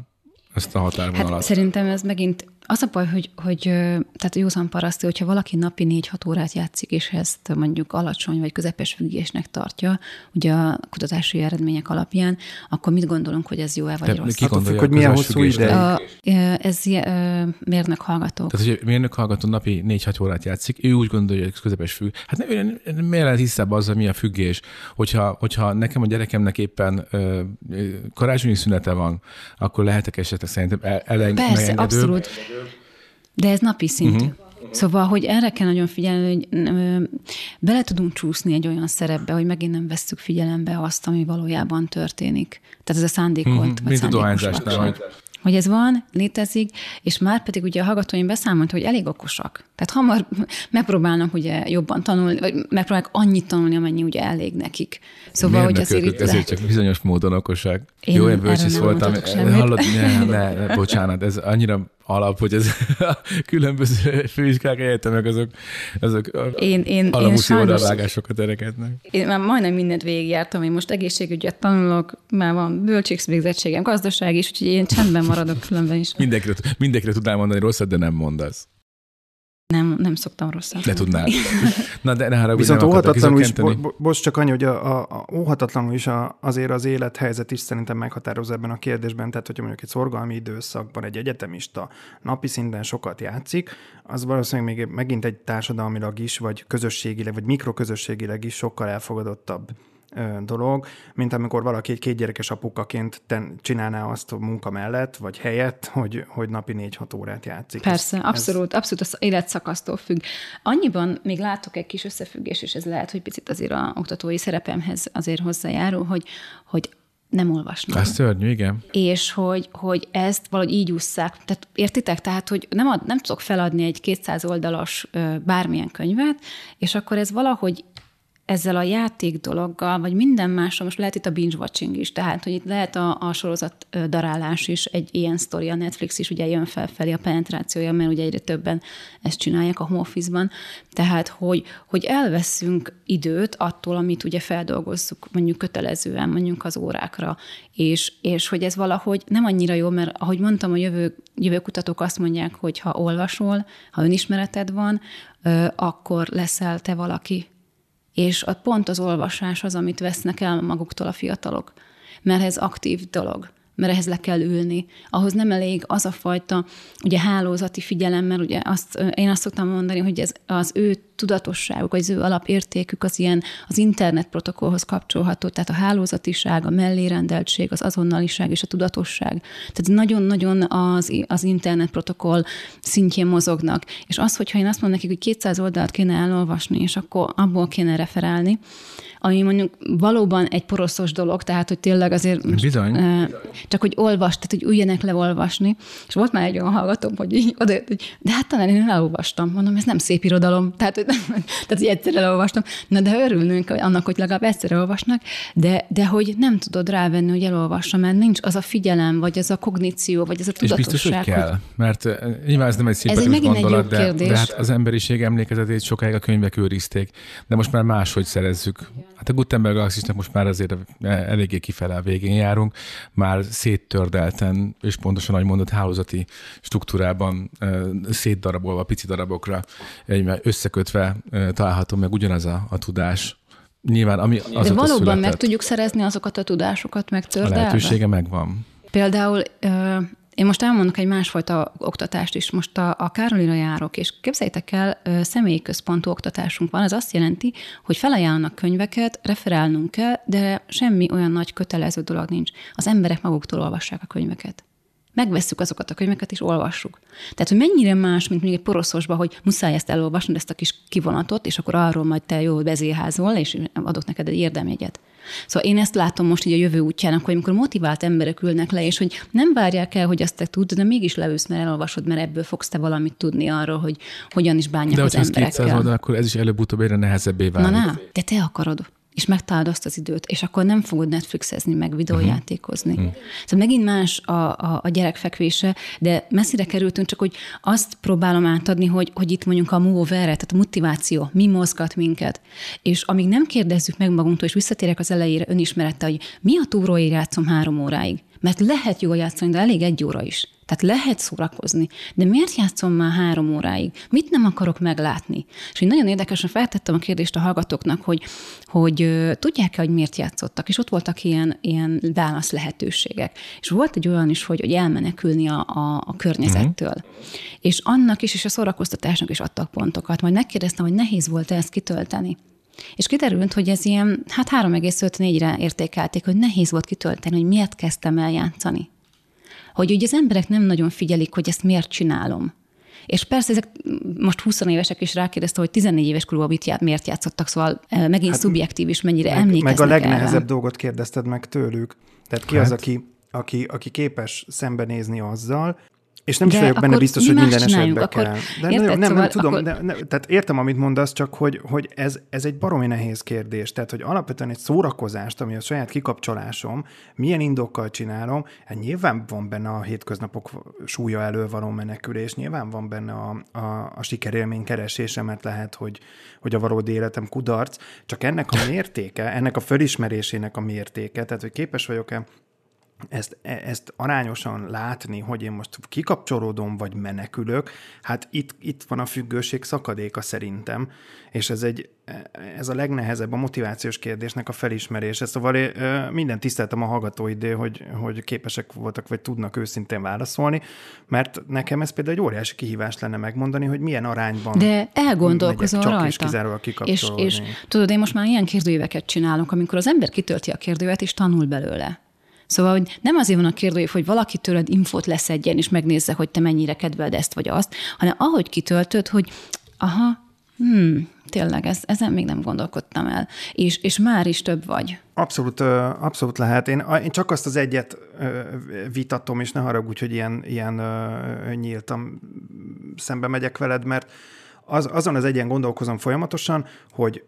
ezt a határvonalat. Hát szerintem ez megint az a baj, hogy, hogy tehát józan paraszti, hogyha valaki napi négy-hat órát játszik, és ezt mondjuk alacsony vagy közepes függésnek tartja, ugye a kutatási eredmények alapján, akkor mit gondolunk, hogy ez jó-e vagy rossz? Ki gondolja, hogy milyen hosszú ide? Ez mérnök hallgató. Tehát, hogy mérnök hallgató napi négy-hat órát játszik, ő úgy gondolja, hogy ez közepes függ. Hát nem, miért lehet hiszebb azzal, mi a függés? Hogyha, hogyha nekem a gyerekemnek éppen ö, karácsonyi szünete van, akkor lehetek esetleg szerintem el, Persze, abszolút. De ez napi szintű. Uh-huh. Szóval, hogy erre kell nagyon figyelni, hogy bele tudunk csúszni egy olyan szerepbe, hogy megint nem vesszük figyelembe azt, ami valójában történik. Tehát ez a szándékolt, uh-huh. vagy Mint a dohányzásnál, hogy hogy ez van, létezik, és már pedig ugye a hallgatóim beszámolt, hogy elég okosak. Tehát hamar megpróbálnak ugye jobban tanulni, vagy megpróbálnak annyit tanulni, amennyi ugye elég nekik. Szóval, Miért hogy azért itt ezért csak bizonyos módon okosak. Én Jó, én bölcsész voltam. Hallod, ne, ne, ne, bocsánat, ez annyira alap, hogy ez a különböző főiskák egyetemek azok, azok én, én, alapúszi oldalvágásokat ereketnek. Én már majdnem mindent végigjártam, én most egészségügyet tanulok, már van bölcsészvégzettségem, gazdaság is, úgyhogy én csendben maradok különben is. Mindenkire, mindenkire tudnál mondani rosszat, de nem mondasz. Nem, nem szoktam rosszat. De tudnál. <laughs> Na, de ne haragudj, Viszont óhatatlanul is, bo, bocs, csak annyi, hogy a, a, a, óhatatlanul is a, azért az élethelyzet is szerintem meghatározza ebben a kérdésben, tehát hogyha mondjuk egy szorgalmi időszakban egy egyetemista napi szinten sokat játszik, az valószínűleg még megint egy társadalmilag is, vagy közösségileg, vagy mikroközösségileg is sokkal elfogadottabb dolog, mint amikor valaki egy kétgyerekes apukaként ten, csinálná azt a munka mellett, vagy helyett, hogy, hogy napi négy-hat órát játszik. Persze, ez, abszolút, ez... abszolút az életszakasztól függ. Annyiban még látok egy kis összefüggés, és ez lehet, hogy picit azért a oktatói szerepemhez azért hozzájárul, hogy, hogy nem olvasnak. Ez szörnyű, igen. És hogy, hogy ezt valahogy így ússzák. Tehát értitek? Tehát, hogy nem, ad, nem tudok feladni egy 200 oldalas bármilyen könyvet, és akkor ez valahogy ezzel a játék dologgal, vagy minden mással, most lehet itt a binge-watching is, tehát, hogy itt lehet a, a sorozat darálás is, egy ilyen sztori, a Netflix is ugye jön felfelé a penetrációja, mert ugye egyre többen ezt csinálják a home office-ban, tehát, hogy, hogy elveszünk időt attól, amit ugye feldolgozzuk mondjuk kötelezően, mondjuk az órákra, és, és hogy ez valahogy nem annyira jó, mert ahogy mondtam, a jövő, jövő kutatók azt mondják, hogy ha olvasol, ha önismereted van, akkor leszel te valaki, és a pont az olvasás az, amit vesznek el maguktól a fiatalok, mert ez aktív dolog mert ehhez le kell ülni. Ahhoz nem elég az a fajta ugye hálózati figyelem, mert ugye azt, én azt szoktam mondani, hogy ez az ő tudatosságuk, vagy az ő alapértékük az ilyen az internet protokollhoz kapcsolható, tehát a hálózatiság, a mellérendeltség, az azonnaliság és a tudatosság. Tehát nagyon-nagyon az, az internet protokoll szintjén mozognak. És az, hogyha én azt mondom nekik, hogy 200 oldalt kéne elolvasni, és akkor abból kéne referálni, ami mondjuk valóban egy poroszos dolog, tehát hogy tényleg azért Bizony. Most, csak hogy olvas, tehát hogy üljenek le olvasni. És volt már egy olyan hallgatom, hogy így oda, hogy de hát talán én elolvastam. Mondom, ez nem szép irodalom. Tehát hogy <laughs> tehát hogy egyszer elolvastam. Na de örülnünk annak, hogy legalább egyszer elolvasnak, de, de hogy nem tudod rávenni, hogy elolvassa, mert nincs az a figyelem, vagy az a kogníció, vagy az a tudatosság. És biztos, hogy kell, hogy... mert eh, nyilván ez nem egy szimpatikus gondolat, de, de hát az emberiség emlékezetét sokáig a könyvek őrizték, de most már máshogy szerezzük. Hát a Gutenberg Galaxisnak most már azért eléggé kifele a végén járunk, már széttördelten, és pontosan, ahogy mondott, hálózati struktúrában szétdarabolva, pici darabokra, összekötve található meg ugyanaz a, a tudás, Nyilván, ami az De valóban született, meg tudjuk szerezni azokat a tudásokat megtördelve? A lehetősége megvan. Például én most elmondok egy másfajta oktatást is. Most a, a Károlira járok, és képzeljétek el, személyi központú oktatásunk van. Ez azt jelenti, hogy felajánlnak könyveket, referálnunk kell, de semmi olyan nagy kötelező dolog nincs. Az emberek maguktól olvassák a könyveket megvesszük azokat a könyveket, és olvassuk. Tehát, hogy mennyire más, mint még egy poroszosban, hogy muszáj ezt elolvasnod, ezt a kis kivonatot, és akkor arról majd te jól bezéházol, és adok neked egy érdemjegyet. Szóval én ezt látom most így a jövő útjának, hogy amikor motivált emberek ülnek le, és hogy nem várják el, hogy azt te tudd, de mégis leülsz, mert elolvasod, mert ebből fogsz te valamit tudni arról, hogy hogyan is bánják de az emberekkel. De oldal, akkor ez is előbb-utóbb egyre nehezebbé válik. Na, na, de te akarod és megtalálod azt az időt, és akkor nem fogod Netflixezni, meg videójátékozni. Uh-huh. Szóval megint más a, a, a gyerek fekvése, de messzire kerültünk, csak hogy azt próbálom átadni, hogy, hogy itt mondjuk a moverre, tehát a motiváció, mi mozgat minket. És amíg nem kérdezzük meg magunktól, és visszatérek az elejére önismerette, hogy mi a túróért játszom három óráig, mert lehet jól játszani, de elég egy óra is. Tehát lehet szórakozni, de miért játszom már három óráig? Mit nem akarok meglátni? És én nagyon érdekesen feltettem a kérdést a hallgatóknak, hogy, hogy uh, tudják-e, hogy miért játszottak, és ott voltak ilyen, ilyen válasz lehetőségek. És volt egy olyan is, hogy, hogy elmenekülni a, a, a környezettől. Uh-huh. És annak is, és a szórakoztatásnak is adtak pontokat. Majd megkérdeztem, hogy nehéz volt ezt kitölteni. És kiderült, hogy ez ilyen, hát 3,54-re értékelték, hogy nehéz volt kitölteni, hogy miért kezdtem el játszani. Hogy ugye az emberek nem nagyon figyelik, hogy ezt miért csinálom. És persze ezek most 20 évesek is rákérdezte, hogy 14 éves korúban mit já, miért játszottak, szóval megint hát, szubjektív is, mennyire meg, emlékeznek Meg a legnehezebb erre. dolgot kérdezted meg tőlük. Tehát ki hát. az, aki, aki, aki képes szembenézni azzal, és nem is vagyok benne biztos, hogy minden esetben akkor kell. De érted, nem, nem, szóval nem tudom, akkor... de, ne, tehát értem, amit mondasz, csak hogy, hogy ez, ez egy baromi nehéz kérdés. Tehát, hogy alapvetően egy szórakozást, ami a saját kikapcsolásom, milyen indokkal csinálom, hát nyilván van benne a hétköznapok súlya elől való menekülés, nyilván van benne a, a, a sikerélmény keresése, mert lehet, hogy, hogy a valódi életem kudarc, csak ennek a mértéke, ennek a fölismerésének a mértéke, tehát, hogy képes vagyok-e ezt, e, ezt arányosan látni, hogy én most kikapcsolódom, vagy menekülök, hát itt, itt van a függőség szakadéka szerintem, és ez, egy, ez a legnehezebb a motivációs kérdésnek a felismerése. Szóval minden tiszteltem a hallgatóidő, hogy, hogy képesek voltak, vagy tudnak őszintén válaszolni, mert nekem ez például egy óriási kihívás lenne megmondani, hogy milyen arányban De elgondolkozol csak rajta. és kizárólag és, és tudod, én most már ilyen kérdőíveket csinálok, amikor az ember kitölti a kérdővet, és tanul belőle. Szóval, hogy nem azért van a kérdő, hogy valaki tőled infót leszedjen, és megnézze, hogy te mennyire kedveld ezt vagy azt, hanem ahogy kitöltöd, hogy aha, hmm, tényleg, ez, ezen még nem gondolkodtam el. És, és már is több vagy. Abszolút, abszolút lehet. Én, én csak azt az egyet vitatom, és ne haragudj, hogy ilyen, ilyen nyíltan szembe megyek veled, mert az, azon az egyen gondolkozom folyamatosan, hogy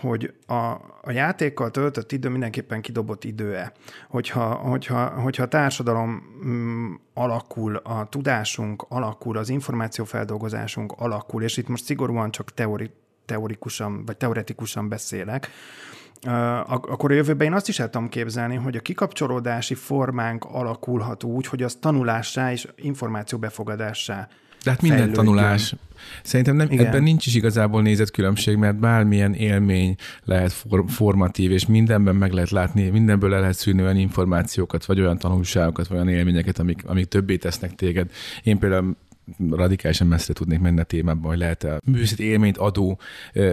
hogy a, a játékkal töltött idő mindenképpen kidobott idő-e. Hogyha, hogyha, hogyha a társadalom mm, alakul, a tudásunk alakul, az információfeldolgozásunk alakul, és itt most szigorúan csak teori, teorikusan, vagy teoretikusan beszélek, akkor a jövőben én azt is el tudom képzelni, hogy a kikapcsolódási formánk alakulhat úgy, hogy az tanulássá és információ befogadássá de hát minden fejlődjön. tanulás. Szerintem nem, ebben nincs is igazából nézetkülönbség, mert bármilyen élmény lehet for, formatív, és mindenben meg lehet látni, mindenből le lehet szűrni olyan információkat, vagy olyan tanulságokat, vagy olyan élményeket, amik, amik többé tesznek téged. Én például radikálisan messzire tudnék menni a témában, hogy lehet-e művészeti élményt adó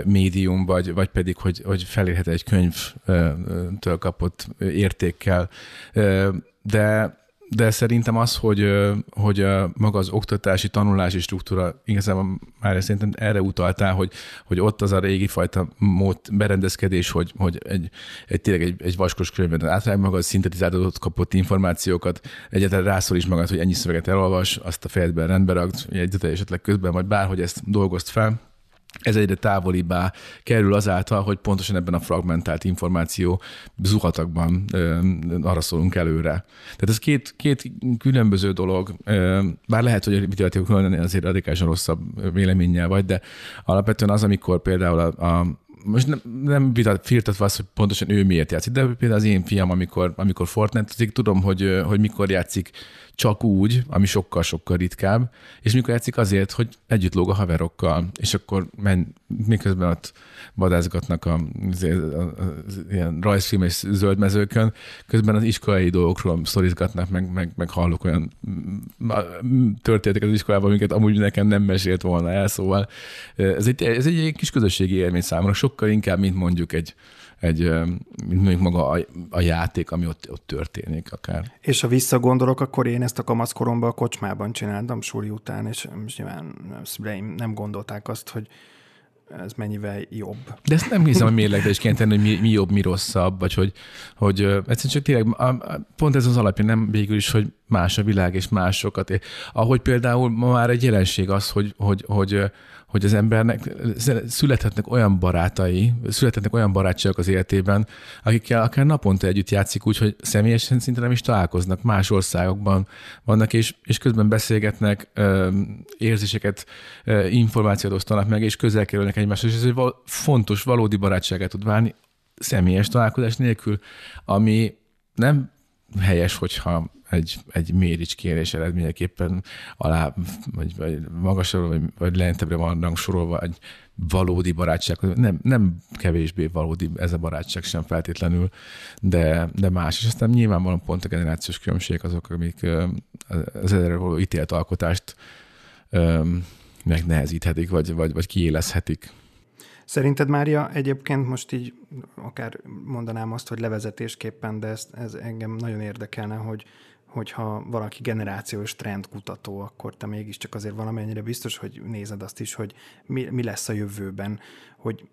médium, vagy, vagy pedig, hogy, hogy felérhet egy könyvtől kapott értékkel. De de szerintem az, hogy, hogy maga az oktatási, tanulási struktúra, igazából már szerintem erre utaltál, hogy, hogy ott az a régi fajta mód, berendezkedés, hogy, hogy egy, egy tényleg egy, egy vaskos könyvben átrág magad, szintetizálódott kapott információkat, egyáltalán rászól is magad, hogy ennyi szöveget elolvas, azt a fejedben rendbe ragd, egy esetleg közben, vagy bárhogy ezt dolgozt fel, ez egyre távolibbá kerül azáltal, hogy pontosan ebben a fragmentált információ zuhatakban ö, arra szólunk előre. Tehát ez két, két különböző dolog, ö, bár lehet, hogy a videójátékok azért radikálisan rosszabb véleménnyel vagy, de alapvetően az, amikor például a, a most nem, nem firtatva az, hogy pontosan ő miért játszik, de például az én fiam, amikor, amikor Fortnite, tudom, hogy, hogy mikor játszik csak úgy, ami sokkal-sokkal ritkább, és mikor játszik azért, hogy együtt lóg a haverokkal, és akkor menj, miközben ott vadázgatnak a, az, az, ilyen rajzfilmes zöldmezőkön, közben az iskolai dolgokról szorizgatnak, meg, meg, meg hallok olyan történetek az iskolában, amiket amúgy nekem nem mesélt volna el, szóval ez egy, ez egy kis közösségi élmény számomra, sokkal inkább, mint mondjuk egy, egy, mondjuk maga a, a játék, ami ott, ott történik akár. És ha visszagondolok, akkor én ezt a kamaszkoromban a kocsmában csináltam suli után, és nyilván nem gondolták azt, hogy ez mennyivel jobb. De ezt nem hiszem, hogy mérlegre is kéne tenni, hogy mi, mi jobb, mi rosszabb, vagy hogy, hogy egyszerűen csak tényleg pont ez az alapja, nem végül is, hogy más a világ és másokat. Ahogy például ma már egy jelenség az, hogy, hogy, hogy, hogy az embernek születhetnek olyan barátai, születhetnek olyan barátságok az életében, akikkel akár naponta együtt játszik úgy, hogy személyesen szinte nem is találkoznak, más országokban vannak, és, és közben beszélgetnek, érzéseket, információt osztanak meg, és közel kerülnek egymásra, és ez egy fontos, valódi barátságát tud válni személyes találkozás nélkül, ami nem helyes, hogyha egy, egy mérics kérés eredményeképpen alá, vagy, vagy magasabbra, vagy, vagy lentebbre vannak sorolva egy valódi barátság. Nem, nem kevésbé valódi ez a barátság sem feltétlenül, de, de más. És aztán nyilvánvalóan pont a generációs különbségek azok, amik az erre való ítélt alkotást megnehezíthetik, vagy, vagy, vagy kiélezhetik. Szerinted, Mária, egyébként most így akár mondanám azt, hogy levezetésképpen, de ez, ez engem nagyon érdekelne, hogy, hogyha valaki generációs trendkutató, akkor te mégiscsak azért valamennyire biztos, hogy nézed azt is, hogy mi, mi lesz a jövőben, hogy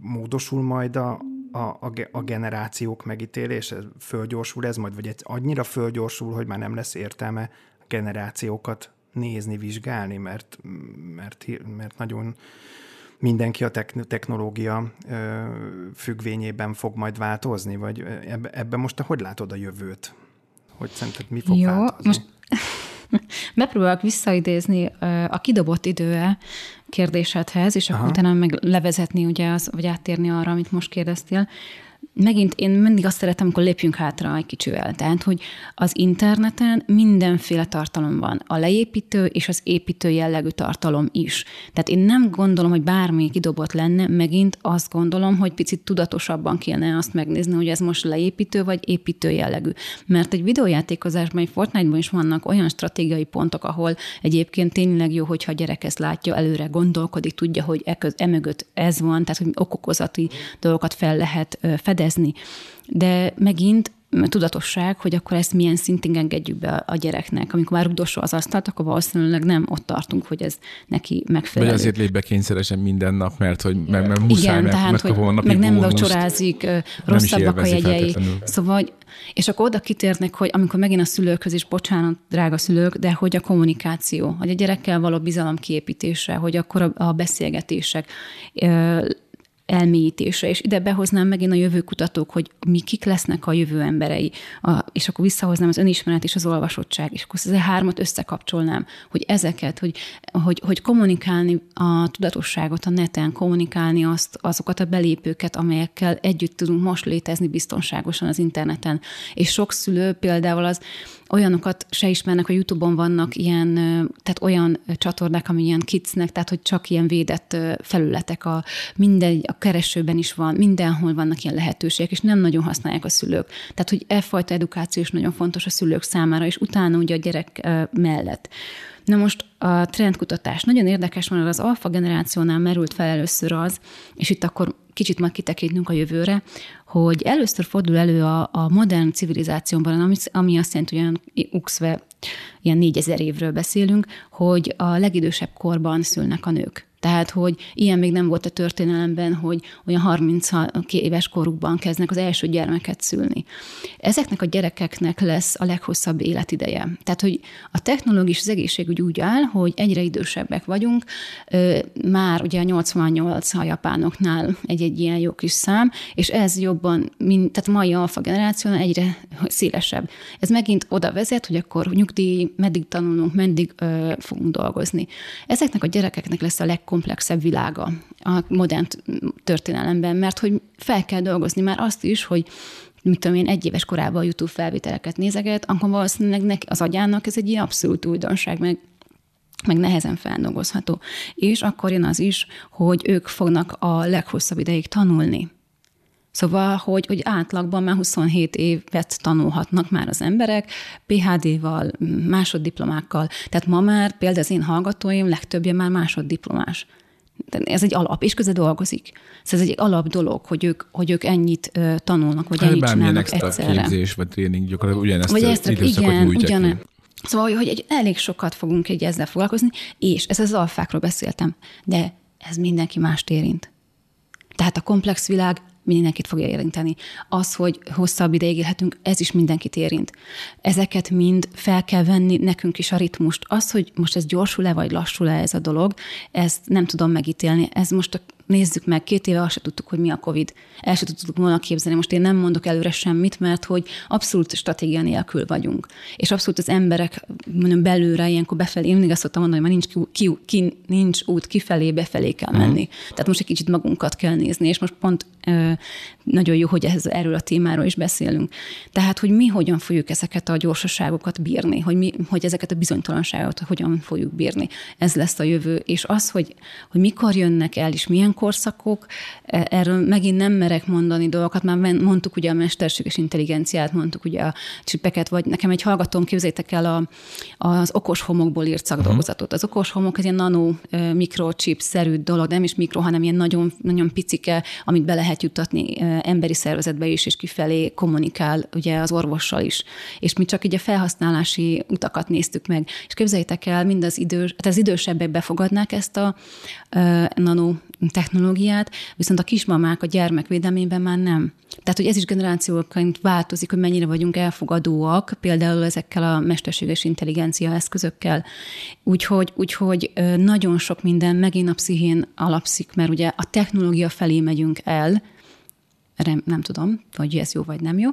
módosul majd a, a, a generációk megítélése, fölgyorsul ez majd, vagy egy, annyira fölgyorsul, hogy már nem lesz értelme generációkat nézni, vizsgálni, mert, mert, mert nagyon mindenki a technológia függvényében fog majd változni, vagy ebbe, ebbe most te hogy látod a jövőt? Hogy szerinted mi fog Jó, változni? most <laughs> megpróbálok visszaidézni a kidobott időe kérdésedhez, és akkor utána meg levezetni, ugye, az, vagy áttérni arra, amit most kérdeztél megint én mindig azt szeretem, amikor lépjünk hátra egy kicsivel. Tehát, hogy az interneten mindenféle tartalom van. A leépítő és az építő jellegű tartalom is. Tehát én nem gondolom, hogy bármi kidobott lenne, megint azt gondolom, hogy picit tudatosabban kéne azt megnézni, hogy ez most leépítő vagy építő jellegű. Mert egy videójátékozásban, egy Fortnite-ban is vannak olyan stratégiai pontok, ahol egyébként tényleg jó, hogyha a gyerek ezt látja, előre gondolkodik, tudja, hogy e, köz, e mögött ez van, tehát hogy okokozati dolgokat fel lehet fedezni, fedezni. De megint tudatosság, hogy akkor ezt milyen szintén engedjük be a gyereknek. Amikor már rugdosol az asztalt, akkor valószínűleg nem ott tartunk, hogy ez neki megfelelő. Vagy azért lép be kényszeresen minden nap, mert hogy meg, meg muszáj, Igen, mert, tehát, mert hogy napi meg nem vacsorázik, rosszabbak a jegyei. Szóval, és akkor oda kitérnek, hogy amikor megint a szülőkhöz is, bocsánat, drága szülők, de hogy a kommunikáció, hogy a gyerekkel való bizalom kiépítése, hogy akkor a, a beszélgetések elmélyítése, és ide behoznám megint a jövőkutatók, hogy mi kik lesznek a jövő emberei, a, és akkor visszahoznám az önismeret és az olvasottság, és akkor ez a hármat összekapcsolnám, hogy ezeket, hogy, hogy, hogy kommunikálni a tudatosságot a neten, kommunikálni azt, azokat a belépőket, amelyekkel együtt tudunk most létezni biztonságosan az interneten. És sok szülő például az olyanokat se ismernek, a YouTube-on vannak ilyen, tehát olyan csatornák, ami ilyen kicnek, tehát hogy csak ilyen védett felületek, a minden, a keresőben is van, mindenhol vannak ilyen lehetőségek, és nem nagyon használják a szülők. Tehát, hogy e fajta edukáció is nagyon fontos a szülők számára, és utána ugye a gyerek mellett. Na most a trendkutatás nagyon érdekes, mert az alfa generációnál merült fel először az, és itt akkor kicsit majd kitekintünk a jövőre, hogy először fordul elő a, a modern civilizációban, ami, ami azt jelenti, hogy olyan uxve, ilyen négyezer évről beszélünk, hogy a legidősebb korban szülnek a nők. Tehát, hogy ilyen még nem volt a történelemben, hogy olyan 30 éves korukban kezdnek az első gyermeket szülni. Ezeknek a gyerekeknek lesz a leghosszabb életideje. Tehát, hogy a technológia és az egészségügy úgy áll, hogy egyre idősebbek vagyunk, már ugye a 88 a japánoknál egy-egy ilyen jó kis szám, és ez jobban, mint, tehát mai alfa generáció egyre szélesebb. Ez megint oda vezet, hogy akkor nyugdíj, meddig tanulunk, meddig ö, fogunk dolgozni. Ezeknek a gyerekeknek lesz a legkomplexebb világa a modern történelemben, mert hogy fel kell dolgozni már azt is, hogy mit tudom én, egy éves korában a YouTube felvételeket nézeget, akkor valószínűleg neki, az agyának ez egy ilyen abszolút újdonság, meg meg nehezen feldolgozható. És akkor jön az is, hogy ők fognak a leghosszabb ideig tanulni. Szóval, hogy, hogy átlagban már 27 évet tanulhatnak már az emberek, PHD-val, másoddiplomákkal. Tehát ma már például az én hallgatóim legtöbbje már másoddiplomás. Ez egy alap, és közben dolgozik. Szóval ez egy alap dolog, hogy ők, hogy ők ennyit tanulnak, vagy hát ennyit csinálnak egyszerre. képzés, vagy tréning, gyakorlatilag ugyanezt vagy ezt, igen, ugyan, Szóval, hogy egy, elég sokat fogunk egy ezzel foglalkozni, és ez az alfákról beszéltem, de ez mindenki mást érint. Tehát a komplex világ mindenkit fogja érinteni. Az, hogy hosszabb ideig élhetünk, ez is mindenkit érint. Ezeket mind fel kell venni nekünk is a ritmust. Az, hogy most ez gyorsul-e vagy lassul-e ez a dolog, ezt nem tudom megítélni. Ez most a nézzük meg, két éve azt se tudtuk, hogy mi a COVID. El se tudtuk volna képzelni. Most én nem mondok előre semmit, mert hogy abszolút stratégia nélkül vagyunk. És abszolút az emberek mondom, belőle, ilyenkor befelé, én mindig azt szoktam mondani, hogy már nincs, ki, ki, nincs út kifelé, befelé kell menni. Mm. Tehát most egy kicsit magunkat kell nézni, és most pont ö, nagyon jó, hogy ez, erről a témáról is beszélünk. Tehát, hogy mi hogyan fogjuk ezeket a gyorsaságokat bírni, hogy, mi, hogy ezeket a bizonytalanságokat hogyan fogjuk bírni. Ez lesz a jövő. És az, hogy, hogy mikor jönnek el, és milyen korszakok, e, erről megint nem merek mondani dolgokat, már mondtuk ugye a mesterséges intelligenciát, mondtuk ugye a csipeket, vagy nekem egy hallgatóm, képzétek el a, az okos homokból írt szakdolgozatot. Az okos homok ez ilyen nano e, mikrochip-szerű dolog, nem is mikro, hanem ilyen nagyon, nagyon picike, amit be lehet jutatni e, emberi szervezetbe is, és kifelé kommunikál ugye az orvossal is. És mi csak így a felhasználási utakat néztük meg. És képzeljétek el, mind az idős, hát az idősebbek befogadnák ezt a nano technológiát, viszont a kismamák a gyermekvédelmében már nem. Tehát, hogy ez is generációként változik, hogy mennyire vagyunk elfogadóak, például ezekkel a mesterséges intelligencia eszközökkel. Úgyhogy, úgyhogy nagyon sok minden megint a pszichén alapszik, mert ugye a technológia felé megyünk el, nem, nem tudom, hogy ez jó vagy nem jó,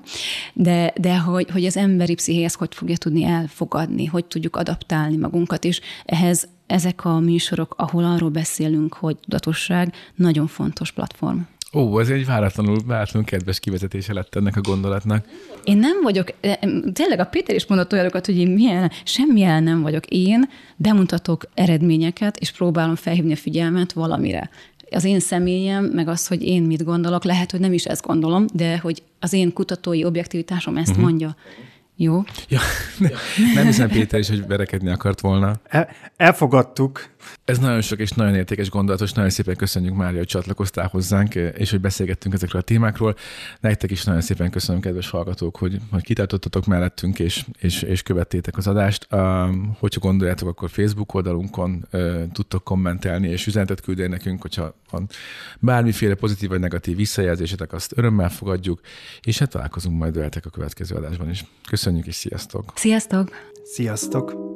de, de hogy, hogy az emberi pszichéhez hogy fogja tudni elfogadni, hogy tudjuk adaptálni magunkat, és ehhez ezek a műsorok, ahol arról beszélünk, hogy tudatosság, nagyon fontos platform. Ó, ez egy váratlanul, váratlanul kedves kivezetése lett ennek a gondolatnak. Én nem vagyok, e, tényleg a Péter is mondott olyanokat, hogy én milyen, semmilyen nem vagyok. Én bemutatok eredményeket, és próbálom felhívni a figyelmet valamire az én személyem, meg az, hogy én mit gondolok, lehet, hogy nem is ezt gondolom, de hogy az én kutatói objektivitásom ezt uh-huh. mondja. Jó? Ja, <laughs> nem hiszem Péter is, hogy verekedni akart volna. El, elfogadtuk. Ez nagyon sok és nagyon értékes gondolatos. Nagyon szépen köszönjük, Mária, hogy csatlakoztál hozzánk, és hogy beszélgettünk ezekről a témákról. Nektek is nagyon szépen köszönöm, kedves hallgatók, hogy, hogy kitartottatok mellettünk, és, és, és követtétek az adást. Hogyha gondoljátok, akkor Facebook oldalunkon tudtok kommentelni, és üzenetet küldeni nekünk, hogyha van bármiféle pozitív vagy negatív visszajelzésetek, azt örömmel fogadjuk, és hát találkozunk majd veletek a következő adásban is. Köszönjük, és sziasztok! Sziasztok! Sziasztok!